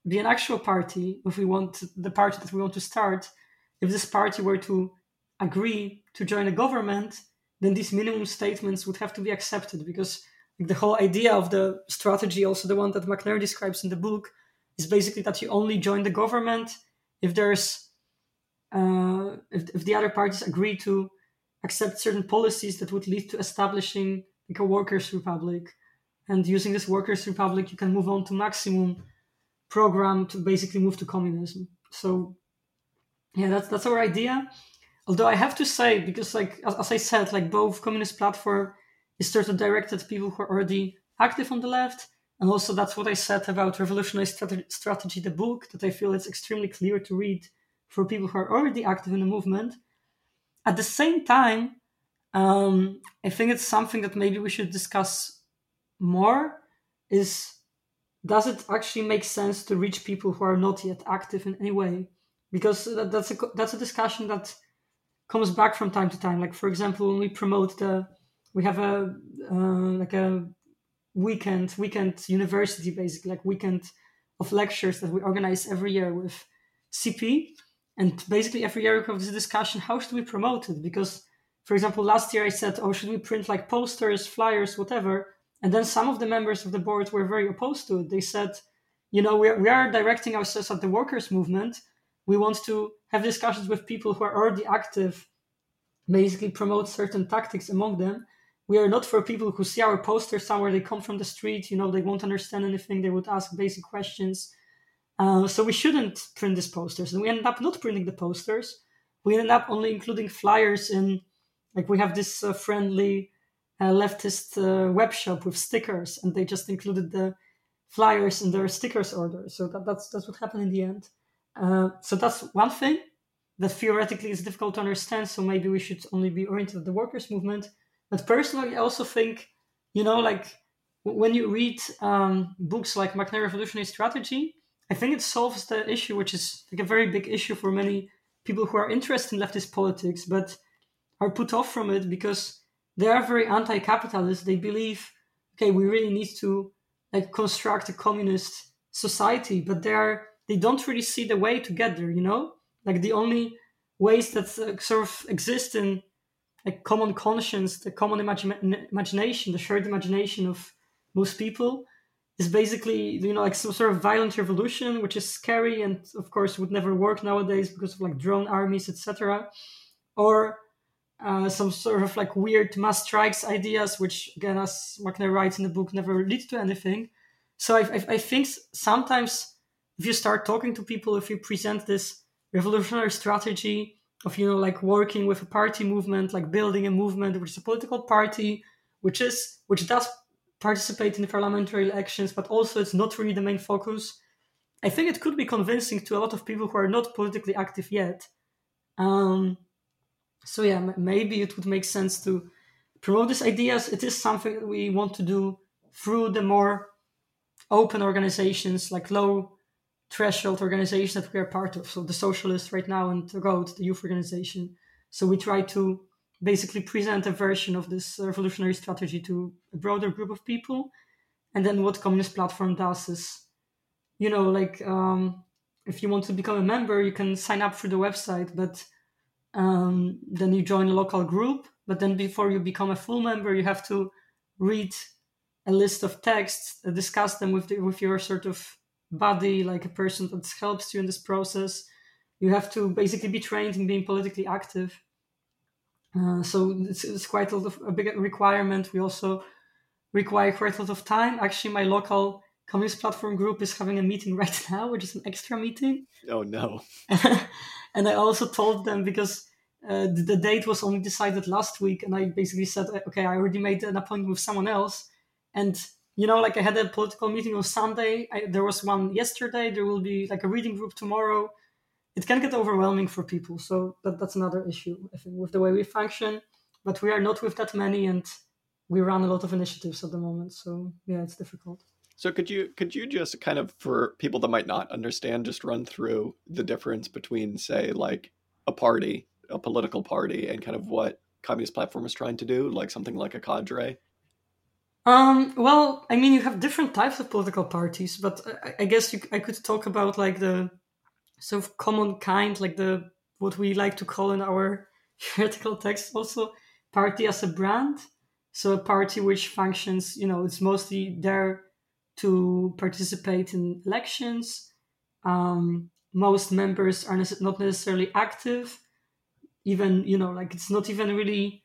be an actual party, if we want the party that we want to start, if this party were to agree to join a government, then these minimum statements would have to be accepted because the whole idea of the strategy, also the one that Macnair describes in the book, is basically that you only join the government if there's uh, if, if the other parties agree to accept certain policies that would lead to establishing like a workers' republic. And using this workers' republic, you can move on to maximum program to basically move to communism. So yeah, that's that's our idea. Although I have to say, because like as, as I said, like both communist platform is sort of directed at people who are already active on the left, and also that's what I said about revolutionary strategy, strategy, the book, that I feel it's extremely clear to read for people who are already active in the movement. At the same time, um, I think it's something that maybe we should discuss more. Is does it actually make sense to reach people who are not yet active in any way? Because that's a that's a discussion that comes back from time to time. Like for example, when we promote the, we have a uh, like a weekend weekend university basically like weekend of lectures that we organize every year with CP, and basically every year we have this discussion: how should we promote it? Because for example, last year I said, oh, should we print like posters, flyers, whatever? And then some of the members of the board were very opposed to it. They said, you know, we are, we are directing ourselves at the workers' movement we want to have discussions with people who are already active, basically promote certain tactics among them. We are not for people who see our poster somewhere, they come from the street, you know, they won't understand anything, they would ask basic questions. Uh, so we shouldn't print these posters. And we ended up not printing the posters. We ended up only including flyers in, like, we have this uh, friendly uh, leftist uh, web shop with stickers, and they just included the flyers in their stickers order. So that, that's, that's what happened in the end. Uh, so that's one thing that theoretically is difficult to understand. So maybe we should only be oriented at the workers' movement. But personally, I also think, you know, like when you read um, books like Macnair Revolutionary Strategy, I think it solves the issue, which is like a very big issue for many people who are interested in leftist politics, but are put off from it because they are very anti-capitalist. They believe, okay, we really need to like construct a communist society, but they are they don't really see the way to get there you know like the only ways that uh, sort of exist in like common conscience the common imagi- imagination the shared imagination of most people is basically you know like some sort of violent revolution which is scary and of course would never work nowadays because of like drone armies etc or uh, some sort of like weird mass strikes ideas which again as Macnair writes in the book never lead to anything so I, I, I think sometimes if you start talking to people, if you present this revolutionary strategy of you know like working with a party movement, like building a movement which is a political party, which is which does participate in the parliamentary elections, but also it's not really the main focus. I think it could be convincing to a lot of people who are not politically active yet. Um, so yeah, maybe it would make sense to promote these ideas. It is something we want to do through the more open organizations like low threshold organization that we are part of. So the Socialists right now and the Rood, the youth organization. So we try to basically present a version of this revolutionary strategy to a broader group of people. And then what Communist Platform does is, you know, like um, if you want to become a member, you can sign up through the website, but um, then you join a local group. But then before you become a full member, you have to read a list of texts, uh, discuss them with the, with your sort of buddy, like a person that helps you in this process. You have to basically be trained in being politically active. Uh, so it's, it's, quite a, lot of, a big requirement. We also require quite a lot of time. Actually, my local communist platform group is having a meeting right now, which is an extra meeting. Oh no! and I also told them because uh, the, the, date was only decided last week, and I basically said, okay, I already made an appointment with someone else, and you know, like I had a political meeting on Sunday. I, there was one yesterday. There will be like a reading group tomorrow. It can get overwhelming for people, so that, that's another issue I think with the way we function. But we are not with that many, and we run a lot of initiatives at the moment. So yeah, it's difficult. So could you could you just kind of for people that might not understand, just run through the difference between, say, like a party, a political party, and kind of what Communist Platform is trying to do, like something like a cadre? Um, well, I mean, you have different types of political parties, but I, I guess you, I could talk about like the sort of common kind, like the what we like to call in our theoretical text also party as a brand. So a party which functions, you know, it's mostly there to participate in elections. Um, most members are not necessarily active. Even, you know, like it's not even really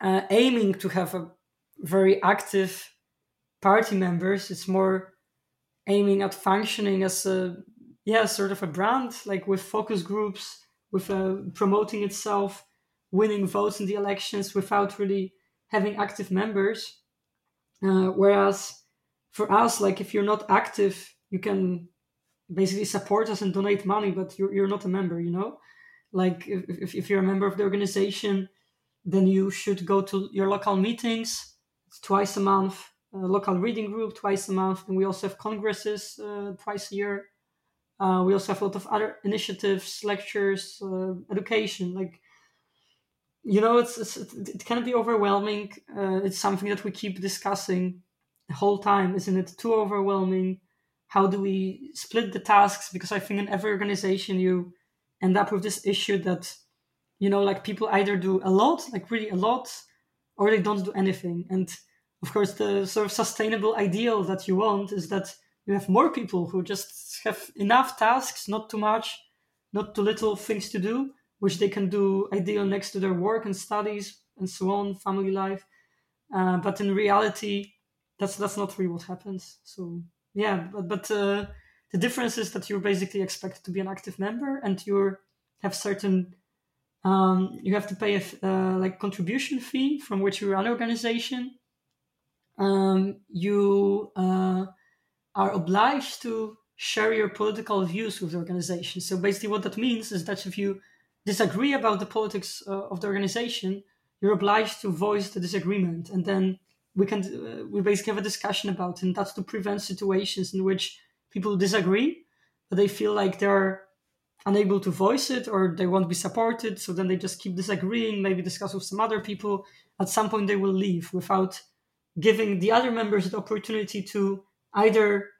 uh, aiming to have a very active party members. It's more aiming at functioning as a yeah sort of a brand, like with focus groups, with uh, promoting itself, winning votes in the elections without really having active members. Uh, whereas for us, like if you're not active, you can basically support us and donate money, but you're, you're not a member, you know? Like if, if, if you're a member of the organization, then you should go to your local meetings twice a month, a local reading group twice a month, and we also have congresses uh, twice a year. Uh, we also have a lot of other initiatives, lectures, uh, education. Like, you know, it's, it's, it can be overwhelming. Uh, it's something that we keep discussing the whole time. Isn't it too overwhelming? How do we split the tasks? Because I think in every organization you end up with this issue that, you know, like people either do a lot, like really a lot, or they don't do anything. And of course, the sort of sustainable ideal that you want is that you have more people who just have enough tasks, not too much, not too little things to do, which they can do ideal next to their work and studies and so on, family life. Uh, but in reality, that's that's not really what happens. So yeah, but but uh, the difference is that you're basically expected to be an active member and you have certain um, you have to pay a uh, like contribution fee from which you run an organization. Um, you uh, are obliged to share your political views with the organization. So basically, what that means is that if you disagree about the politics uh, of the organization, you're obliged to voice the disagreement, and then we can uh, we basically have a discussion about. And that's to prevent situations in which people disagree, but they feel like they're unable to voice it or they won't be supported so then they just keep disagreeing maybe discuss with some other people at some point they will leave without giving the other members the opportunity to either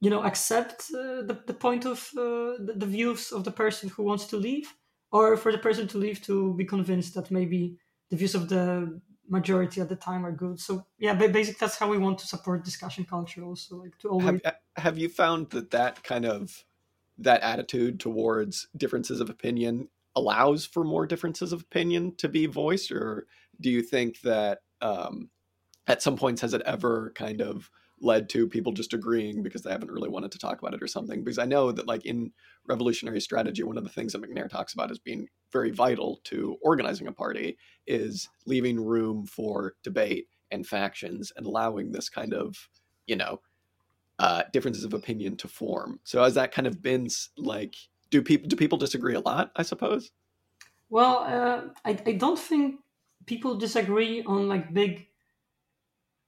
you know accept uh, the, the point of uh, the, the, views of the person who wants to leave or for the person to leave to be convinced that maybe the views of the majority at the time are good. So yeah But basically that's how we want to support discussion culture also like to always have, have you found that that kind of that attitude towards differences of opinion allows for more differences of opinion to be voiced? Or do you think that um, at some points has it ever kind of led to people just agreeing because they haven't really wanted to talk about it or something because i know that like in revolutionary strategy one of the things that Macnair talks about as being very vital to organizing a party is leaving room for debate and factions and allowing this kind of you know uh, differences of opinion to form. So has that kind of been like do people do people disagree a lot? I suppose. Well, uh, I I don't think people disagree on like big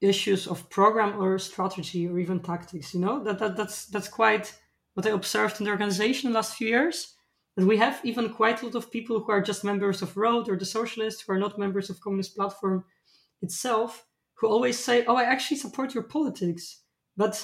issues of program or strategy or even tactics. You know that, that that's that's quite what I observed in the organization the last few years. that we have even quite a lot of people who are just members of Rood or the Socialists who are not members of Communist Platform itself, who always say, "Oh, I actually support your politics, but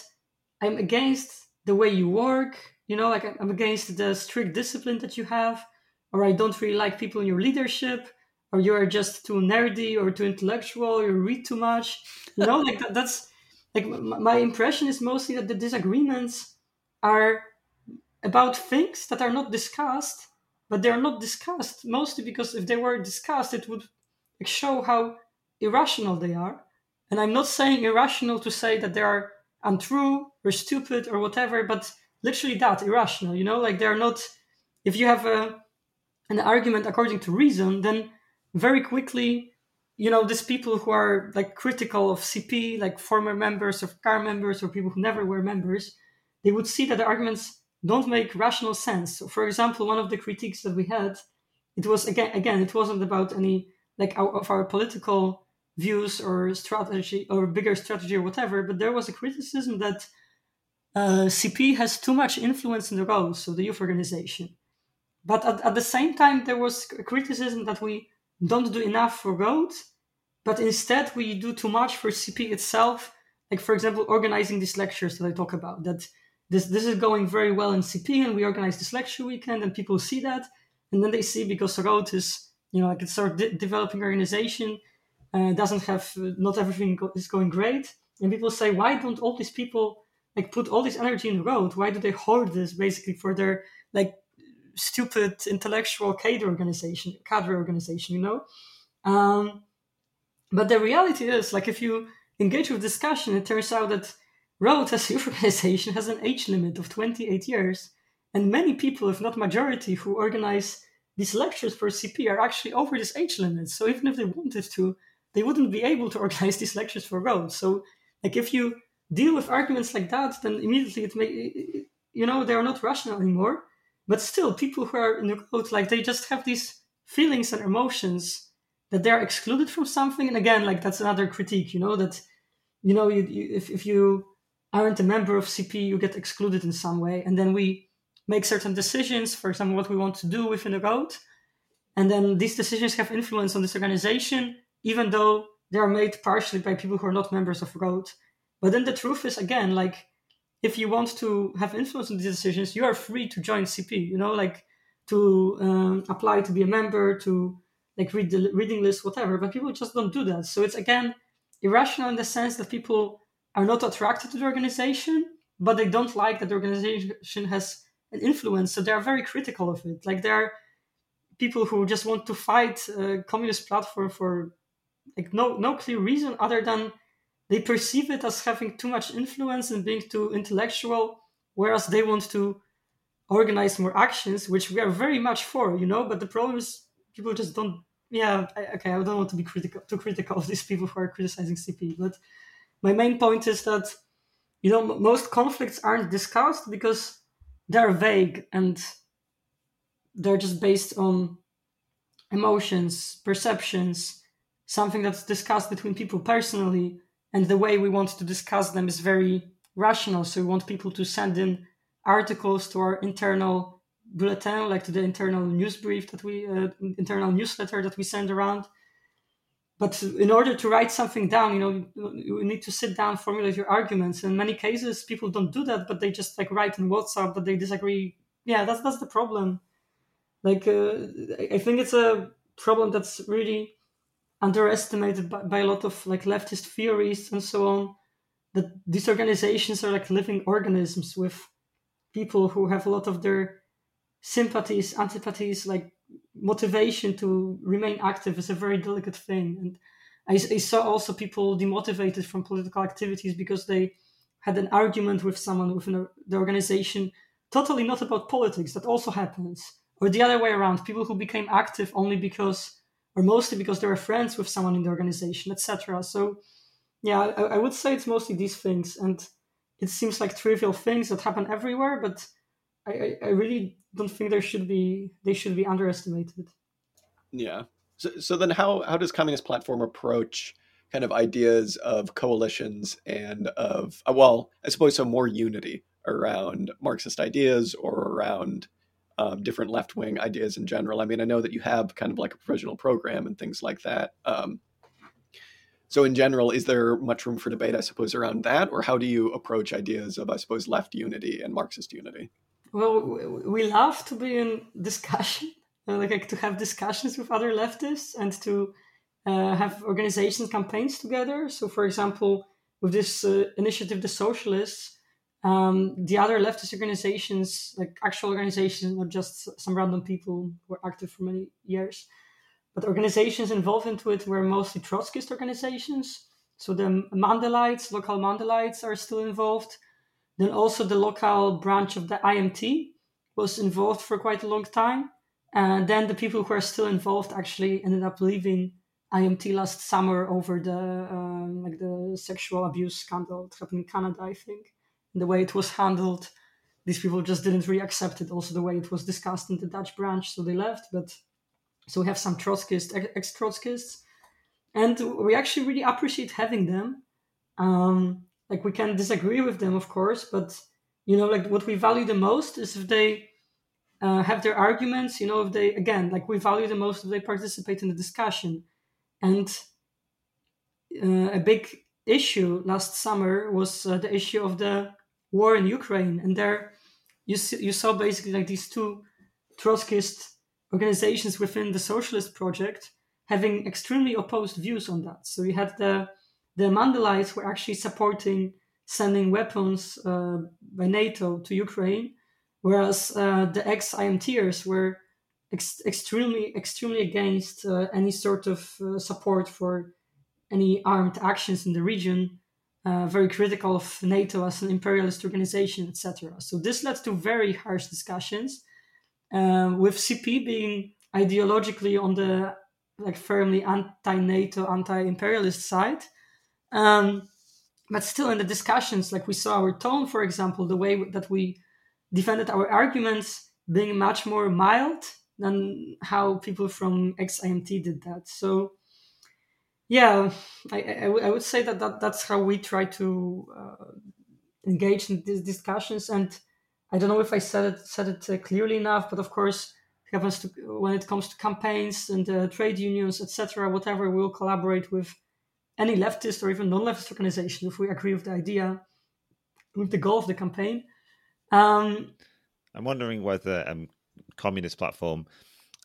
I'm against the way you work. You know, like I'm against the strict discipline that you have, or I don't really like people in your leadership." Or you are just too nerdy or too intellectual, you read too much. You know, like that, that's like my impression is mostly that the disagreements are about things that are not discussed, but they are not discussed mostly because if they were discussed, it would show how irrational they are. And I'm not saying irrational to say that they are untrue or stupid or whatever, but literally that irrational. You know, like they're not. If you have a an argument according to reason, then very quickly, you know, these people who are like critical of CP, like former members of CAR members or people who never were members, they would see that the arguments don't make rational sense. So for example, one of the critiques that we had, it was again, again, it wasn't about any like of our political views or strategy or bigger strategy or whatever, but there was a criticism that uh, CP has too much influence in the roles, of the youth organization. But at, at the same time, there was a criticism that we don't do enough for Rood, but instead we do too much for CP itself. Like for example, organizing these lectures that I talk about. That this this is going very well in CP, and we organize this lecture weekend, and people see that, and then they see because Rood is you know like it's of de- developing organization, uh, doesn't have uh, not everything go- is going great, and people say why don't all these people like put all this energy in Rood? Why do they hoard this basically for their like stupid intellectual cadre organization, cadre organization, you know? Um, but the reality is, like, if you engage with discussion, it turns out that Rood as youth organization has an age limit of 28 years, and many people, if not majority, who organize these lectures for CP are actually over this age limit. So even if they wanted to, they wouldn't be able to organize these lectures for Rood. So, like, if you deal with arguments like that, then immediately it may, you know, they are not rational anymore. But still, people who are in the Rood, like, they just have these feelings and emotions that they're excluded from something. And again, like, that's another critique, you know, that, you know, you, you if, if you aren't a member of CP, you get excluded in some way. And then we make certain decisions, for example, what we want to do within the Rood. And then these decisions have influence on this organization, even though they are made partially by people who are not members of Rood. But then the truth is, again, like if you want to have influence on these decisions, you are free to join CP, you know, like to um, apply to be a member, to like read the reading list, whatever. But people just don't do that. So it's again irrational in the sense that people are not attracted to the organization, but they don't like that the organization has an influence. So they are very critical of it. Like there are people who just want to fight a communist platform for like no no clear reason other than they perceive it as having too much influence and being too intellectual, whereas they want to organize more actions, which we are very much for, you know. But the problem is people just don't. Yeah, okay, I don't want to be critical too critical of these people who are criticizing CP, but my main point is that you know most conflicts aren't discussed because they're vague and they're just based on emotions perceptions something that's discussed between people personally and the way we want to discuss them is very rational. So we want people to send in articles to our internal bulletin like to the internal news brief that we uh, internal newsletter that we send around. But in order to write something down you know you need to sit down formulate your arguments. In many cases people don't do that but they just like write in whatsapp that they disagree. Yeah that's that's the problem. Like uh, i think it's a problem that's really underestimated by, by a lot of like leftist theories and so on that these organizations are like living organisms with people who have a lot of their sympathies antipathies like motivation to remain active is a very delicate thing. And I, I, saw also people demotivated from political activities because they had an argument with someone within the organization, totally not about politics. That also happens. Or the other way around, people who became active only because, or mostly because they were friends with someone in the organization, etc. So, yeah, I, I would say it's mostly these things. And it seems like trivial things that happen everywhere, but I, I really don't think there should be they should be underestimated. Yeah. So, so then how how does communist platform approach kind of ideas of coalitions and of well, I suppose so more unity around Marxist ideas or around um, different left wing ideas in general? I mean, I know that you have kind of like a provisional program and things like that. Um, so, in general, is there much room for debate, I suppose, around that? Or how do you approach ideas of, I suppose, left unity and Marxist unity? Well, we love to be in discussion, like to have discussions with other leftists and to uh, have organizations campaigns together. So, for example, with this uh, initiative, the Socialists, um, the other leftist organizations, like actual organizations, not just some random people who were active for many years, but organizations involved into it were mostly Trotskyist organizations. So the Mandelites, local Mandelites, are still involved. Then also the local branch of the IMT was involved for quite a long time. And then the people who are still involved actually ended up leaving IMT last summer over the um, like the sexual abuse scandal that happened in Canada, I think. The way it was handled, these people just didn't really accept it. Also, the way it was discussed in the Dutch branch, so they left. But so we have some Trotskyists, ex Trotskyists, and we actually really appreciate having them. Um, like we can disagree with them, of course, but you know, like what we value the most is if they uh, have their arguments. You know, if they again, like we value the most if they participate in the discussion and uh, a big issue last summer was uh, the issue of the war in Ukraine. And there you, see, you saw basically like these two Trotskyist organizations within the Socialist Project having extremely opposed views on that. So you had the the Mandelites were actually supporting sending weapons uh, by NATO to Ukraine, whereas uh, the ex-IMTers were ex- extremely extremely against uh, any sort of uh, support for any armed actions in the region. Uh, very critical of NATO as an imperialist organization, etc. So this led to very harsh discussions, um, with CP being ideologically on the like firmly anti-NATO, anti-imperialist side. Um, but still, in the discussions, like we saw our tone, for example, the way that we defended our arguments being much more mild than how people from XIMT did that. So, yeah, I, I, I would say that, that that's how we try to uh, engage in these discussions. And I don't know if I said it said it uh, clearly enough, but of course, happens to when it comes to campaigns and uh, trade unions, etc., whatever, we'll collaborate with any leftist or even non-leftist organization if we agree with the idea, with the goal of the campaign. Um, I'm wondering whether um, communist platform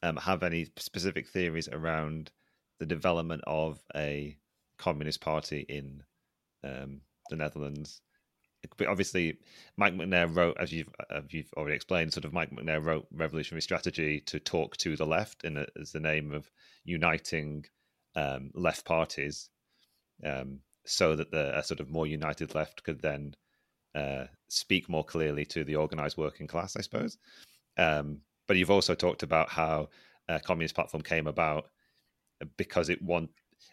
um, have any specific theories around the development of a communist party in um, the Netherlands. But obviously, Mike Macnair wrote, as you've, you've already explained, sort of Mike Macnair wrote Revolutionary Strategy to talk to the left, in a, as the name of uniting um, left parties, um, so that the a sort of more united left could then uh, speak more clearly to the organized working class, I suppose. Um, but you've also talked about how a communist platform came about because it want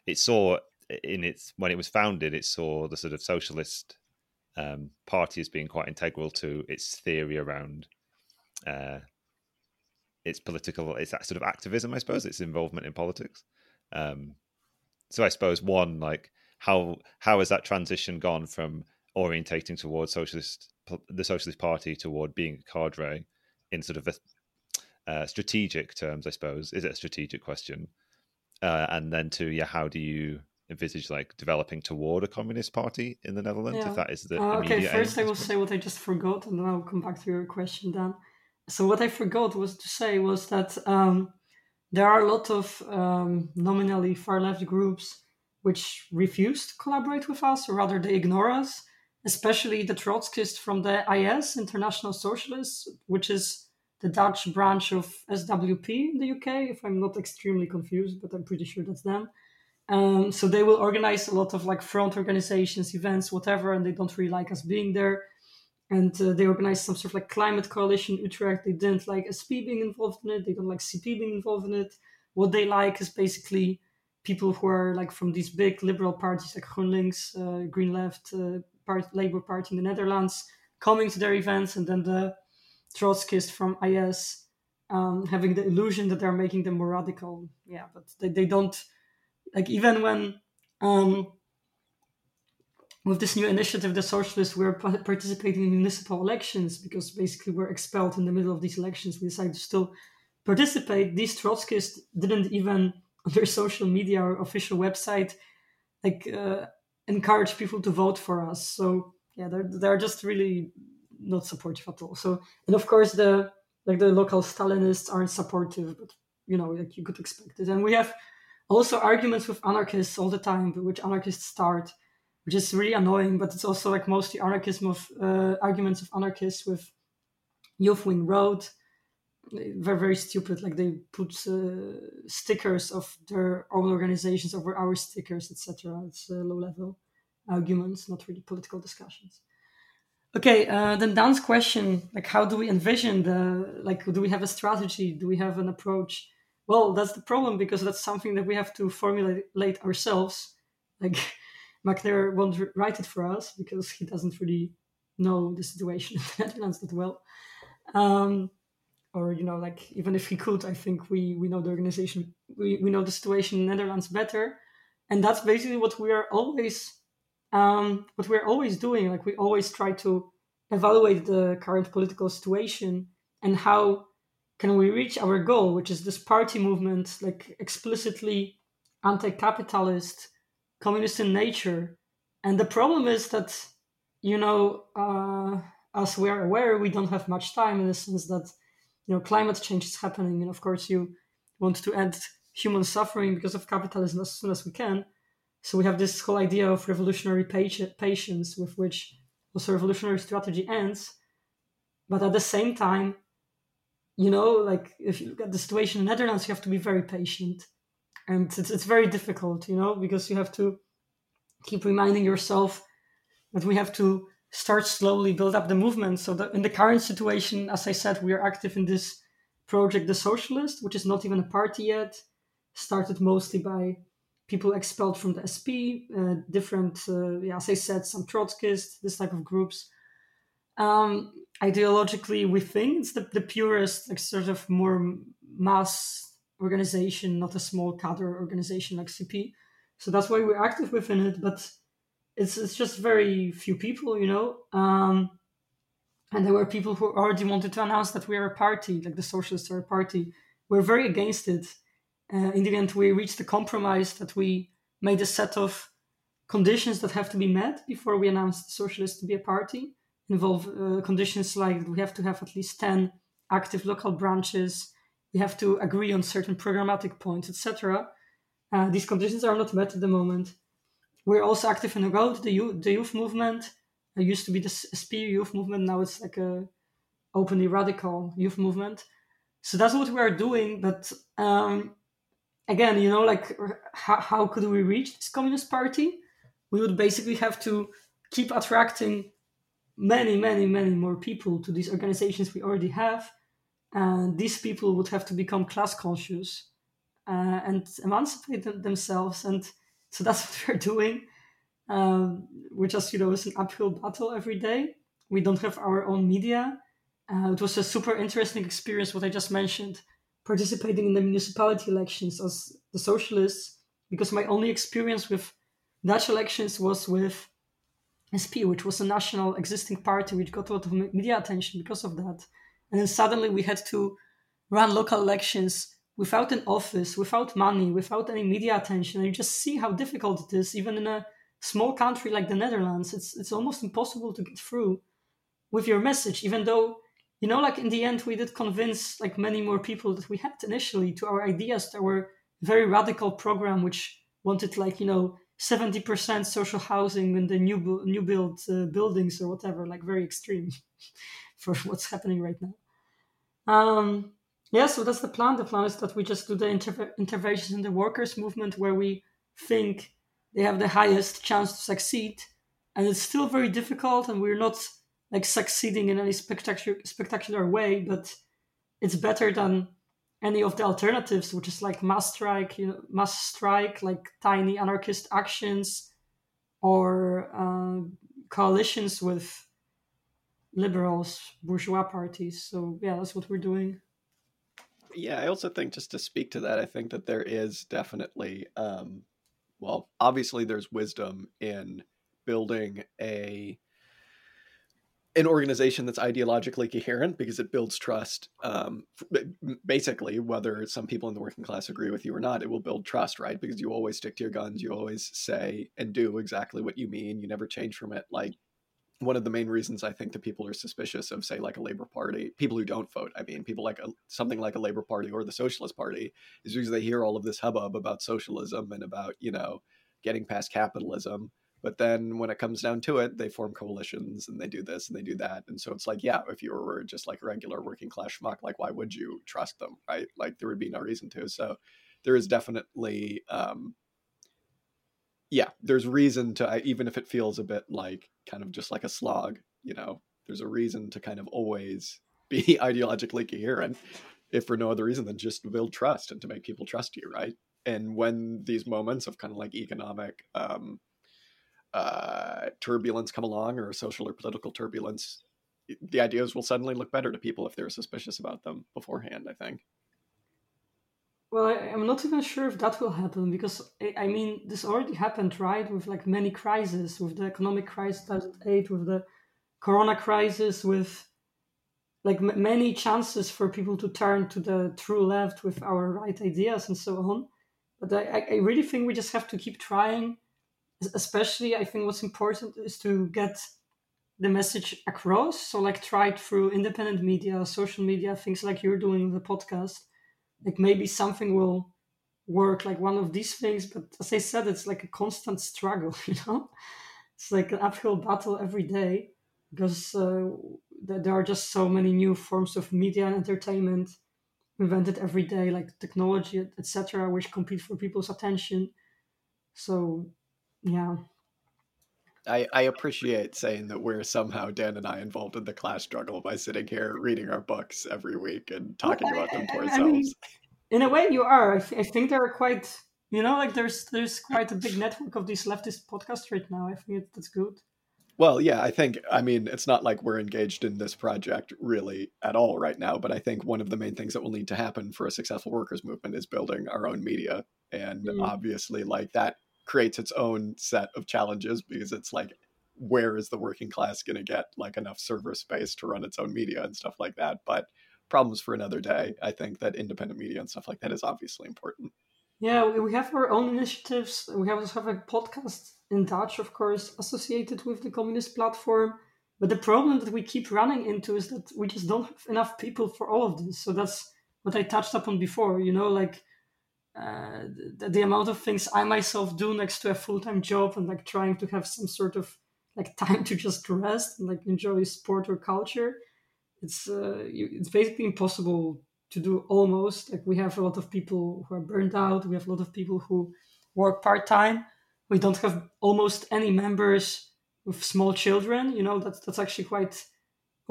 it saw in its when it was founded, it saw the sort of socialist um, party as being quite integral to its theory around uh, its political, its that sort of activism, I suppose, its involvement in politics. Um, so I suppose one like how how has that transition gone from orientating towards socialist the socialist party toward being a cadre in sort of a uh, strategic terms, I suppose. Is it a strategic question? Uh, and then to yeah, how do you envisage like developing toward a communist party in the Netherlands? Yeah. If that is the uh, okay, first I will say what I just forgot, and then I'll come back to your question. Then, so what I forgot was to say was that um, there are a lot of um, nominally far left groups which refuse to collaborate with us, or rather they ignore us. Especially the Trotskyists from the IS, International Socialists, which is the Dutch branch of SWP in the UK, if I'm not extremely confused, but I'm pretty sure that's them. Um, so they will organize a lot of like front organizations, events, whatever, and they don't really like us being there. And uh, they organize some sort of like climate coalition Utrecht. They didn't like SP being involved in it. They don't like CP being involved in it. What they like is basically people who are like from these big liberal parties like GroenLinks, uh, Green Left, uh, part, Labour Party in the Netherlands, coming to their events, and then the Trotskyist from IS um, having the illusion that they're making them more radical. Yeah, but they, they don't like even when um, with this new initiative, the socialists were participating in municipal elections because basically we're expelled in the middle of these elections. We decided to still participate. These Trotskyists didn't even on their social media or official website like uh, encourage people to vote for us. So yeah, they're they're just really not supportive at all. So and of course the like the local Stalinists aren't supportive, but you know like you could expect it. And we have also arguments with anarchists all the time, which anarchists start, which is really annoying. But it's also like mostly anarchism of uh, arguments of anarchists with Youth Wing Rood. They're very stupid. Like they put uh, stickers of their own organizations over our stickers, etc. It's uh, low level arguments, not really political discussions. Okay, uh, then Dan's question, like, how do we envision the, like, do we have a strategy? Do we have an approach? Well, that's the problem because that's something that we have to formulate ourselves. Like, Macnair won't write it for us because he doesn't really know the situation in the Netherlands that well. Um, or you know, like even if he could, I think we we know the organization, we we know the situation in the Netherlands better, and that's basically what we are always um, what we're always doing. Like we always try to evaluate the current political situation and how can we reach our goal, which is this party movement, like explicitly anti-capitalist, communist in nature. And the problem is that, you know, uh, as we are aware, we don't have much time in the sense that, you know, climate change is happening, and of course, you want to end human suffering because of capitalism as soon as we can. So we have this whole idea of revolutionary patience, with which also revolutionary strategy ends. But at the same time, you know, like if you look at the situation in the Netherlands, you have to be very patient. And it's, it's very difficult, you know, because you have to keep reminding yourself that we have to start slowly build up the movement. So that in the current situation, as I said, we are active in this project, the Socialist, which is not even a party yet, started mostly by people expelled from the SP, uh, different, uh, yeah, as I said, some Trotskyists, this type of groups. Um, ideologically, we think it's the, the purest, like sort of more mass organization, not a small cadre organization like CP. So that's why we're active within it, but it's it's just very few people, you know. Um, and there were people who already wanted to announce that we are a party, like the socialists are a party. We're very against it. Uh, in the end, we reached a compromise that we made a set of conditions that have to be met before we announce the socialists to be a party. Involve uh, conditions like we have to have at least 10 active local branches. We have to agree on certain programmatic points etc uh, these conditions are not met at the moment. We're also active in the youth, the youth movement. It used to be the SP youth movement. Now it's like a openly radical youth movement. So that's what we are doing but um, again you know like how, how could we reach this communist party we would basically have to keep attracting many, many, many more people to these organizations we already have. And these people would have to become class conscious uh, and emancipate them themselves. And so that's what we're doing. Um, which, as you know, it's an uphill battle every day. We don't have our own media. Uh, it was a super interesting experience, what I just mentioned, participating in the municipality elections as the socialists, because my only experience with Dutch elections was with SP, which was a national existing party, which got a lot of media attention because of that. And then suddenly we had to run local elections without an office, without money, without any media attention. And you just see how difficult it is, even in a small country like the Netherlands. It's it's almost impossible to get through with your message, even though you know, like in the end, we did convince like many more people that we had initially to our ideas. That were very radical program, which wanted like you know 70% social housing in the new new build uh, buildings or whatever like very extreme for what's happening right now. Um yeah so that's the plan. The plan is that we just do the inter- interventions in the workers movement where we think they have the highest chance to succeed. And it's still very difficult and we're not like succeeding in any spectacular spectacular way but it's better than any of the alternatives, which is like mass strike, you know, mass strike, like tiny anarchist actions, or uh, coalitions with liberals, bourgeois parties. So yeah, that's what we're doing. Yeah, I also think just to speak to that, I think that there is definitely, um, well, obviously there's wisdom in building a an organization that's ideologically coherent because it builds trust. Um, basically, whether some people in the working class agree with you or not, it will build trust, right? Because you always stick to your guns, you always say and do exactly what you mean, you never change from it. Like one of the main reasons I think that people are suspicious of, say, like a Labor Party, people who don't vote, I mean, people like a, something like a Labor Party or the Socialist Party, is because they hear all of this hubbub about socialism and about, you know, getting past capitalism but then when it comes down to it, they form coalitions and they do this and they do that. And so it's like, yeah, if you were just like a regular working class schmuck, like why would you trust them, right? Like there would be no reason to. So there is definitely, um, yeah, there's reason to even if it feels a bit like kind of just like a slog, you know, there's a reason to kind of always be ideologically coherent, if for no other reason than just build trust and to make people trust you, right? And when these moments of kind of like economic um, uh, turbulence come along or social or political turbulence, the ideas will suddenly look better to people if they're suspicious about them beforehand, I think. Well, I, am not even sure if that will happen because I mean, this already happened, right? With like many crises, with the economic crisis 2008, with the corona crisis, with like m- many chances for people to turn to the true left with our right ideas and so on. But I, I really think we just have to keep trying especially i think what's important is to get the message across. So like try it through independent media social media things like you're doing the podcast. Like maybe something will work like one of these things but as i said it's like a constant struggle you know? It's like an uphill battle every day because uh, there are just so many new forms of media and entertainment. Invented every day like technology etc which compete for people's attention. So yeah. I, I appreciate saying that we're somehow Dan and I involved in the class struggle by sitting here reading our books every week and talking well, about them to I, ourselves. I mean, in a way, you are. I, th- I think there are quite, you know, like there's there's quite a big network of these leftist podcasts right now. I think that's good. Well, yeah, I think, I mean, it's not like we're engaged in this project really at all right now, but I think one of the main things that will need to happen for a successful workers' movement is building our own media. And mm. obviously, like that creates its own set of challenges because it's like where is the working class going to get like enough server space to run its own media and stuff like that? But problems for another day. I think that independent media and stuff like that is obviously important. Yeah we have our own initiatives. We also have a podcast in dutch of course associated with the communist platform. But the problem that we keep running into is that we just don't have enough people for all of this. So that's what i touched upon before you know like uh, the, the, amount of things I myself do next to a full time job and like trying to have some sort of like time to just rest and like enjoy sport or culture, it's uh, you, it's basically impossible to do almost. Like we have a lot of people who are burned out. We have a lot of people who work part time. We don't have almost any members with small children. You know that's that's actually quite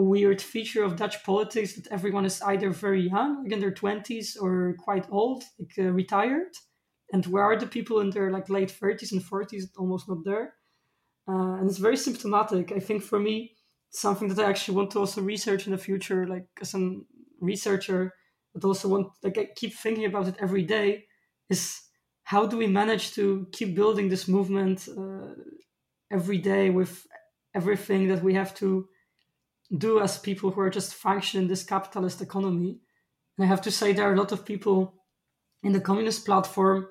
weird feature of Dutch politics that everyone is either very young, like in their twenties, or quite old, like uh, retired. And where are the people in their like late thirties and forties? Almost not there. Uh, and it's very symptomatic. I think for me, something that I actually want to also research in the future, like as a researcher, but also want like I keep thinking about it every day, is how do we manage to keep building this movement uh, every day with everything that we have to do as people who are just functioning this capitalist economy. And I have to say, there are a lot of people in the communist platform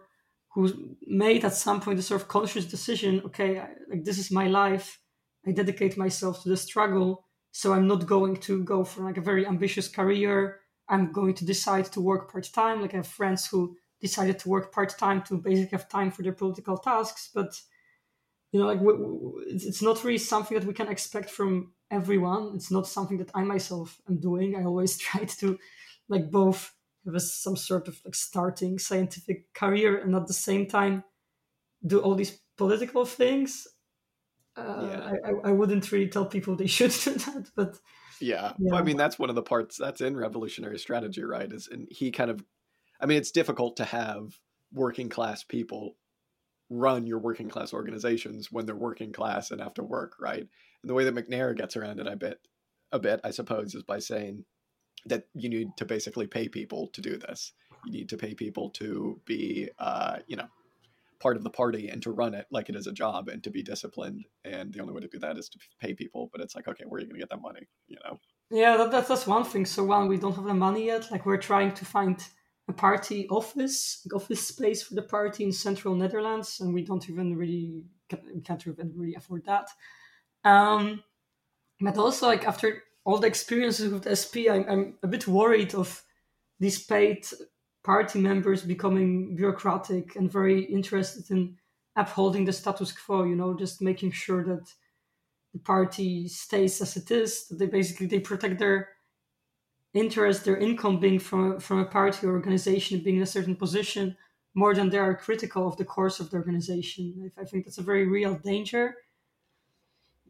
who made at some point a sort of conscious decision okay, I, like this is my life. I dedicate myself to the struggle. So I'm not going to go for like a very ambitious career. I'm going to decide to work part time. Like I have friends who decided to work part time to basically have time for their political tasks. But you know, like it's not really something that we can expect from everyone. It's not something that I myself am doing. I always tried to like both have a, some sort of like starting scientific career and at the same time do all these political things. Uh, yeah. I, I wouldn't really tell people they should do that, but yeah. yeah. Well, I mean, that's one of the parts that's in revolutionary strategy, right? Is and he kind of, I mean, it's difficult to have working class people run your working class organizations when they're working class and have to work, right? And the way that Macnair gets around it, I bet, a bit, I suppose, is by saying that you need to basically pay people to do this. You need to pay people to be, uh, you know, part of the party and to run it like it is a job and to be disciplined. And the only way to do that is to pay people. But it's like, okay, where are you going to get that money? You know? Yeah, that, that's that's one thing. So one, we don't have the money yet. Like we're trying to find a party office, office space for the party in central Netherlands, and we don't even really we can't even really afford that. Um, but also, like after all the experiences with SP, I'm, I'm a bit worried of these paid party members becoming bureaucratic and very interested in upholding the status quo. You know, just making sure that the party stays as it is. That they basically they protect their interest, their income being from from a party or organization being in a certain position more than they are critical of the course of the organization. I think that's a very real danger.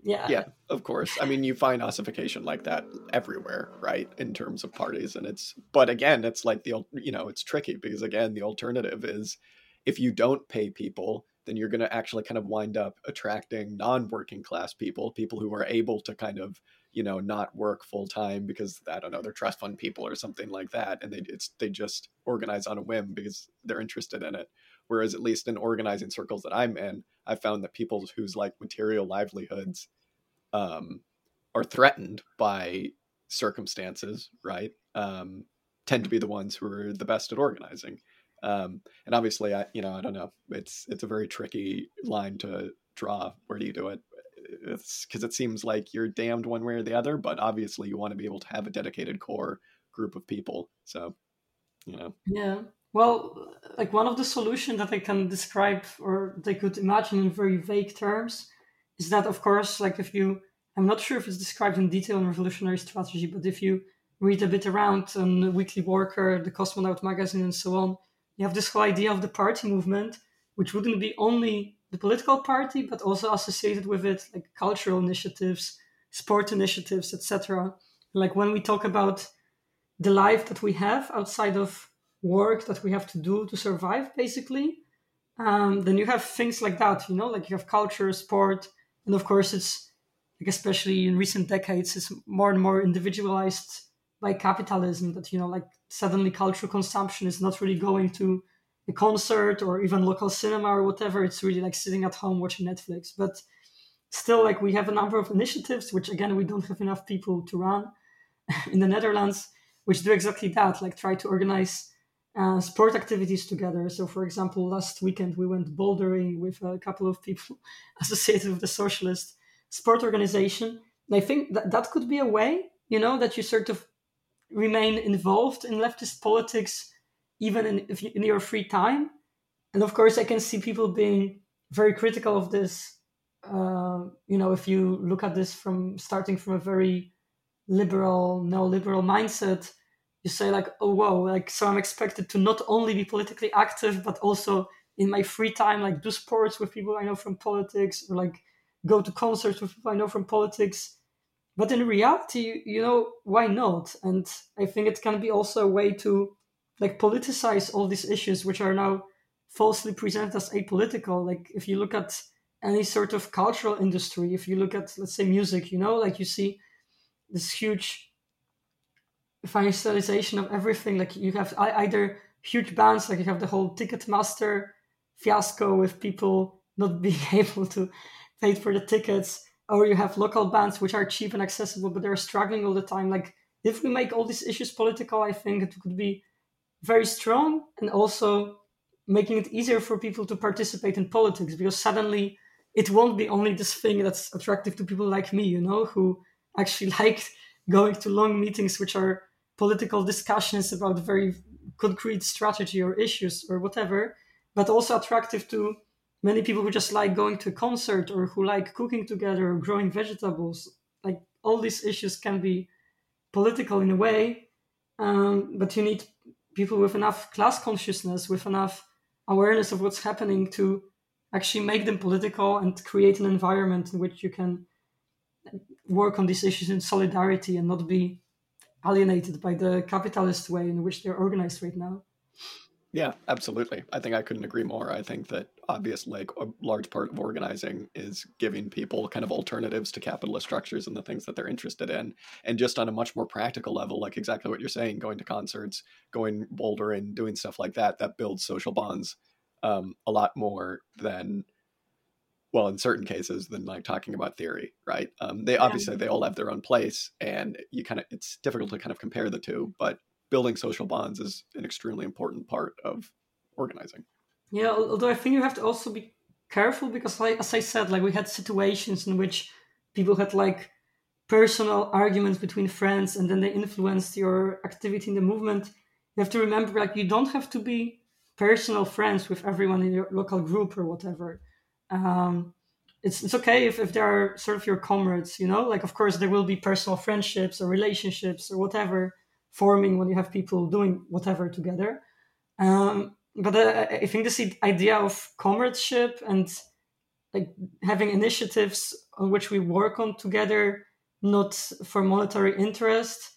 Yeah. Yeah, of course. I mean, you find ossification like that everywhere, right? In terms of parties. And it's, but again, it's like the, you know, it's tricky because again, the alternative is if you don't pay people, then you're going to actually kind of wind up attracting non working class people, people who are able to kind of you know not work full time because I don't know they're trust fund people or something like that, and they it's they just organize on a whim because they're interested in it. Whereas at least in organizing circles that I'm in, I found that people whose like material livelihoods um, are threatened by circumstances, right, um, tend to be the ones who are the best at organizing. Um, and obviously, I you know I don't know. It's it's a very tricky line to draw. Where do you do it? It's because it seems like you're damned one way or the other, but obviously you want to be able to have a dedicated core group of people. So, you know. Yeah. Well, like one of the solutions that I can describe or they could imagine in very vague terms is that, of course, like if you, I'm not sure if it's described in detail in Revolutionary Strategy, but if you read a bit around on Weekly Worker, the Cosmonaut magazine, and so on, you have this whole idea of the party movement, which wouldn't be only the political party, but also associated with it like cultural initiatives, sport initiatives, etc. Like when we talk about the life that we have outside of work that we have to do to survive, basically, um, then you have things like that. You know, like you have culture, sport, and of course, it's like especially in recent decades, it's more and more individualized by capitalism. That you know, like suddenly cultural consumption is not really going to a concert or even local cinema or whatever. It's really like sitting at home watching Netflix. But still, like we have a number of initiatives, which again, we don't have enough people to run in the Netherlands, which do exactly that, like try to organize uh, sport activities together. So, for example, last weekend we went bouldering with a couple of people associated with the socialist sport organization. And I think that that could be a way, you know, that you sort of remain involved in leftist politics even in, in your free time. And of course, I can see people being very critical of this. Uh, you know, if you look at this from starting from a very liberal, neoliberal mindset, you say like, oh whoa, like so I'm expected to not only be politically active, but also in my free time, like do sports with people I know from politics, or like go to concerts with people I know from politics. But in reality, you know, why not? And I think it can be also a way to like politicize all these issues which are now falsely presented as apolitical. Like if you look at any sort of cultural industry if you look at let's say music you know like you see this huge financialization of everything. Like you have either huge bands like you have the whole ticketmaster fiasco with people not being able to pay for the tickets or you have local bands which are cheap and accessible but they're struggling all the time. Like if we make all these issues political i think it could be very strong and also making it easier for people to participate in politics because suddenly it won't be only this thing that's attractive to people like me, you know, who actually like going to long meetings which are political discussions about very concrete strategy or issues or whatever, but also attractive to many people who just like going to a concert or who like cooking together or growing vegetables. Like all these issues can be political in a way, um, but you need people with enough class consciousness, with enough awareness of what's happening to actually make them political and create an environment in which you can work on these issues in solidarity and not be alienated by the capitalist way in which they're organized right now. Yeah, absolutely. I think I couldn't agree more. I think that obviously like a large part of organizing is giving people kind of alternatives to capitalist structures and the things that they're interested in. And just on a much more practical level, like exactly what you're saying, going to concerts, going bouldering, doing stuff like that, that builds social bonds um, a lot more than well in certain cases than like talking about theory right um, they obviously they all have their own place and you kind of it's difficult to kind of compare the two but building social bonds is an extremely important part of organizing. Yeah although i think you have to also be careful because like as i said like we had situations in which people had like personal arguments between friends and then they influenced your activity in the movement. You have to remember like you don't have to be personal friends with everyone in your local group or whatever. Um, it's, it's okay if, if they are sort of your comrades you know? Like of course there will be personal friendships or relationships or whatever forming when you have people doing whatever together. Um, but uh, i think this idea of comradeship and like having initiatives on which we work on together not for monetary interest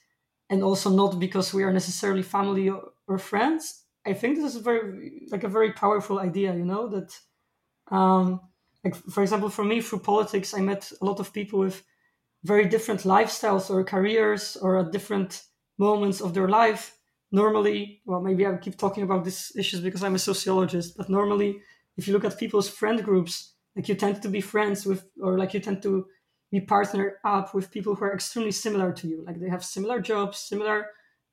and also not because we are necessarily family or, friends i think this is very like a very powerful idea you know that um, like for example, for me, through politics, I met a lot of people with very different lifestyles or careers or at different moments of their life. Normally, well, maybe I keep talking about these issues because I'm a sociologist, but normally, if you look at people's friend groups, like you tend to be friends with, or like you tend to be partnered up with people who are extremely similar to you. Like they have similar jobs, similar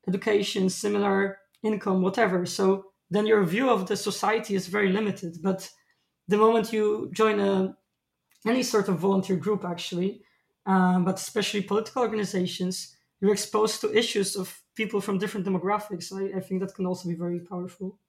education, similar income, whatever. So then your view of the society is very limited. But the moment you join a any sort of volunteer group, actually, um, but especially political organizations, you're exposed to issues of people from different demographics. I, I think that can also be very powerful.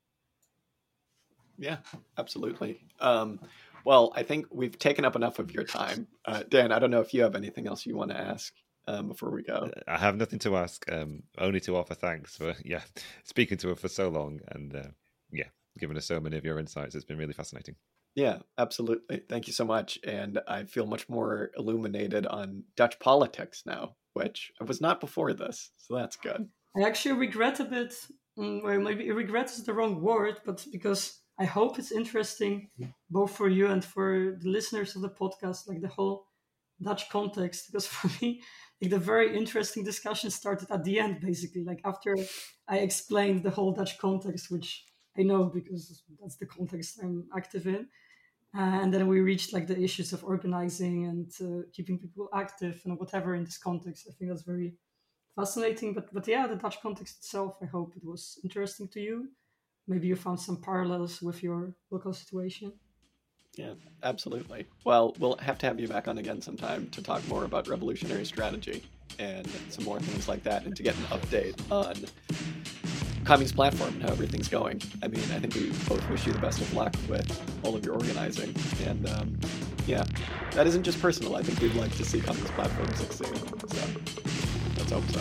Yeah, absolutely. Um, well, I think we've taken up enough of your time. Uh, Dan, I don't know if you have anything else you want to ask um, before we go. Uh, I have nothing to ask, um, only to offer thanks for yeah speaking to us for so long and uh, yeah giving us so many of your insights. It's been really fascinating. Yeah, absolutely. Thank you so much. And I feel much more illuminated on Dutch politics now, which I was not before this. So that's good. I actually regret a bit, mm, well, maybe regret is the wrong word, but because I hope it's interesting both for you and for the listeners of the podcast, like the whole Dutch context. Because for me, like the very interesting discussion started at the end, basically, like after I explained the whole Dutch context, which I know because that's the context I'm active in. Uh, and then we reached like the issues of organizing and uh, keeping people active and whatever in this context. I think that's very fascinating. But but yeah, the Dutch context itself. I hope it was interesting to you. Maybe you found some parallels with your local situation. Yeah, absolutely. Well, we'll have to have you back on again sometime to talk more about revolutionary strategy and some more things like that, and to get an update on Communist platform and how everything's going. I mean, I think we both wish you the best of luck with all of your organizing. And um, yeah, that isn't just personal. I think we'd like to see Communist platform succeed. So let's hope so.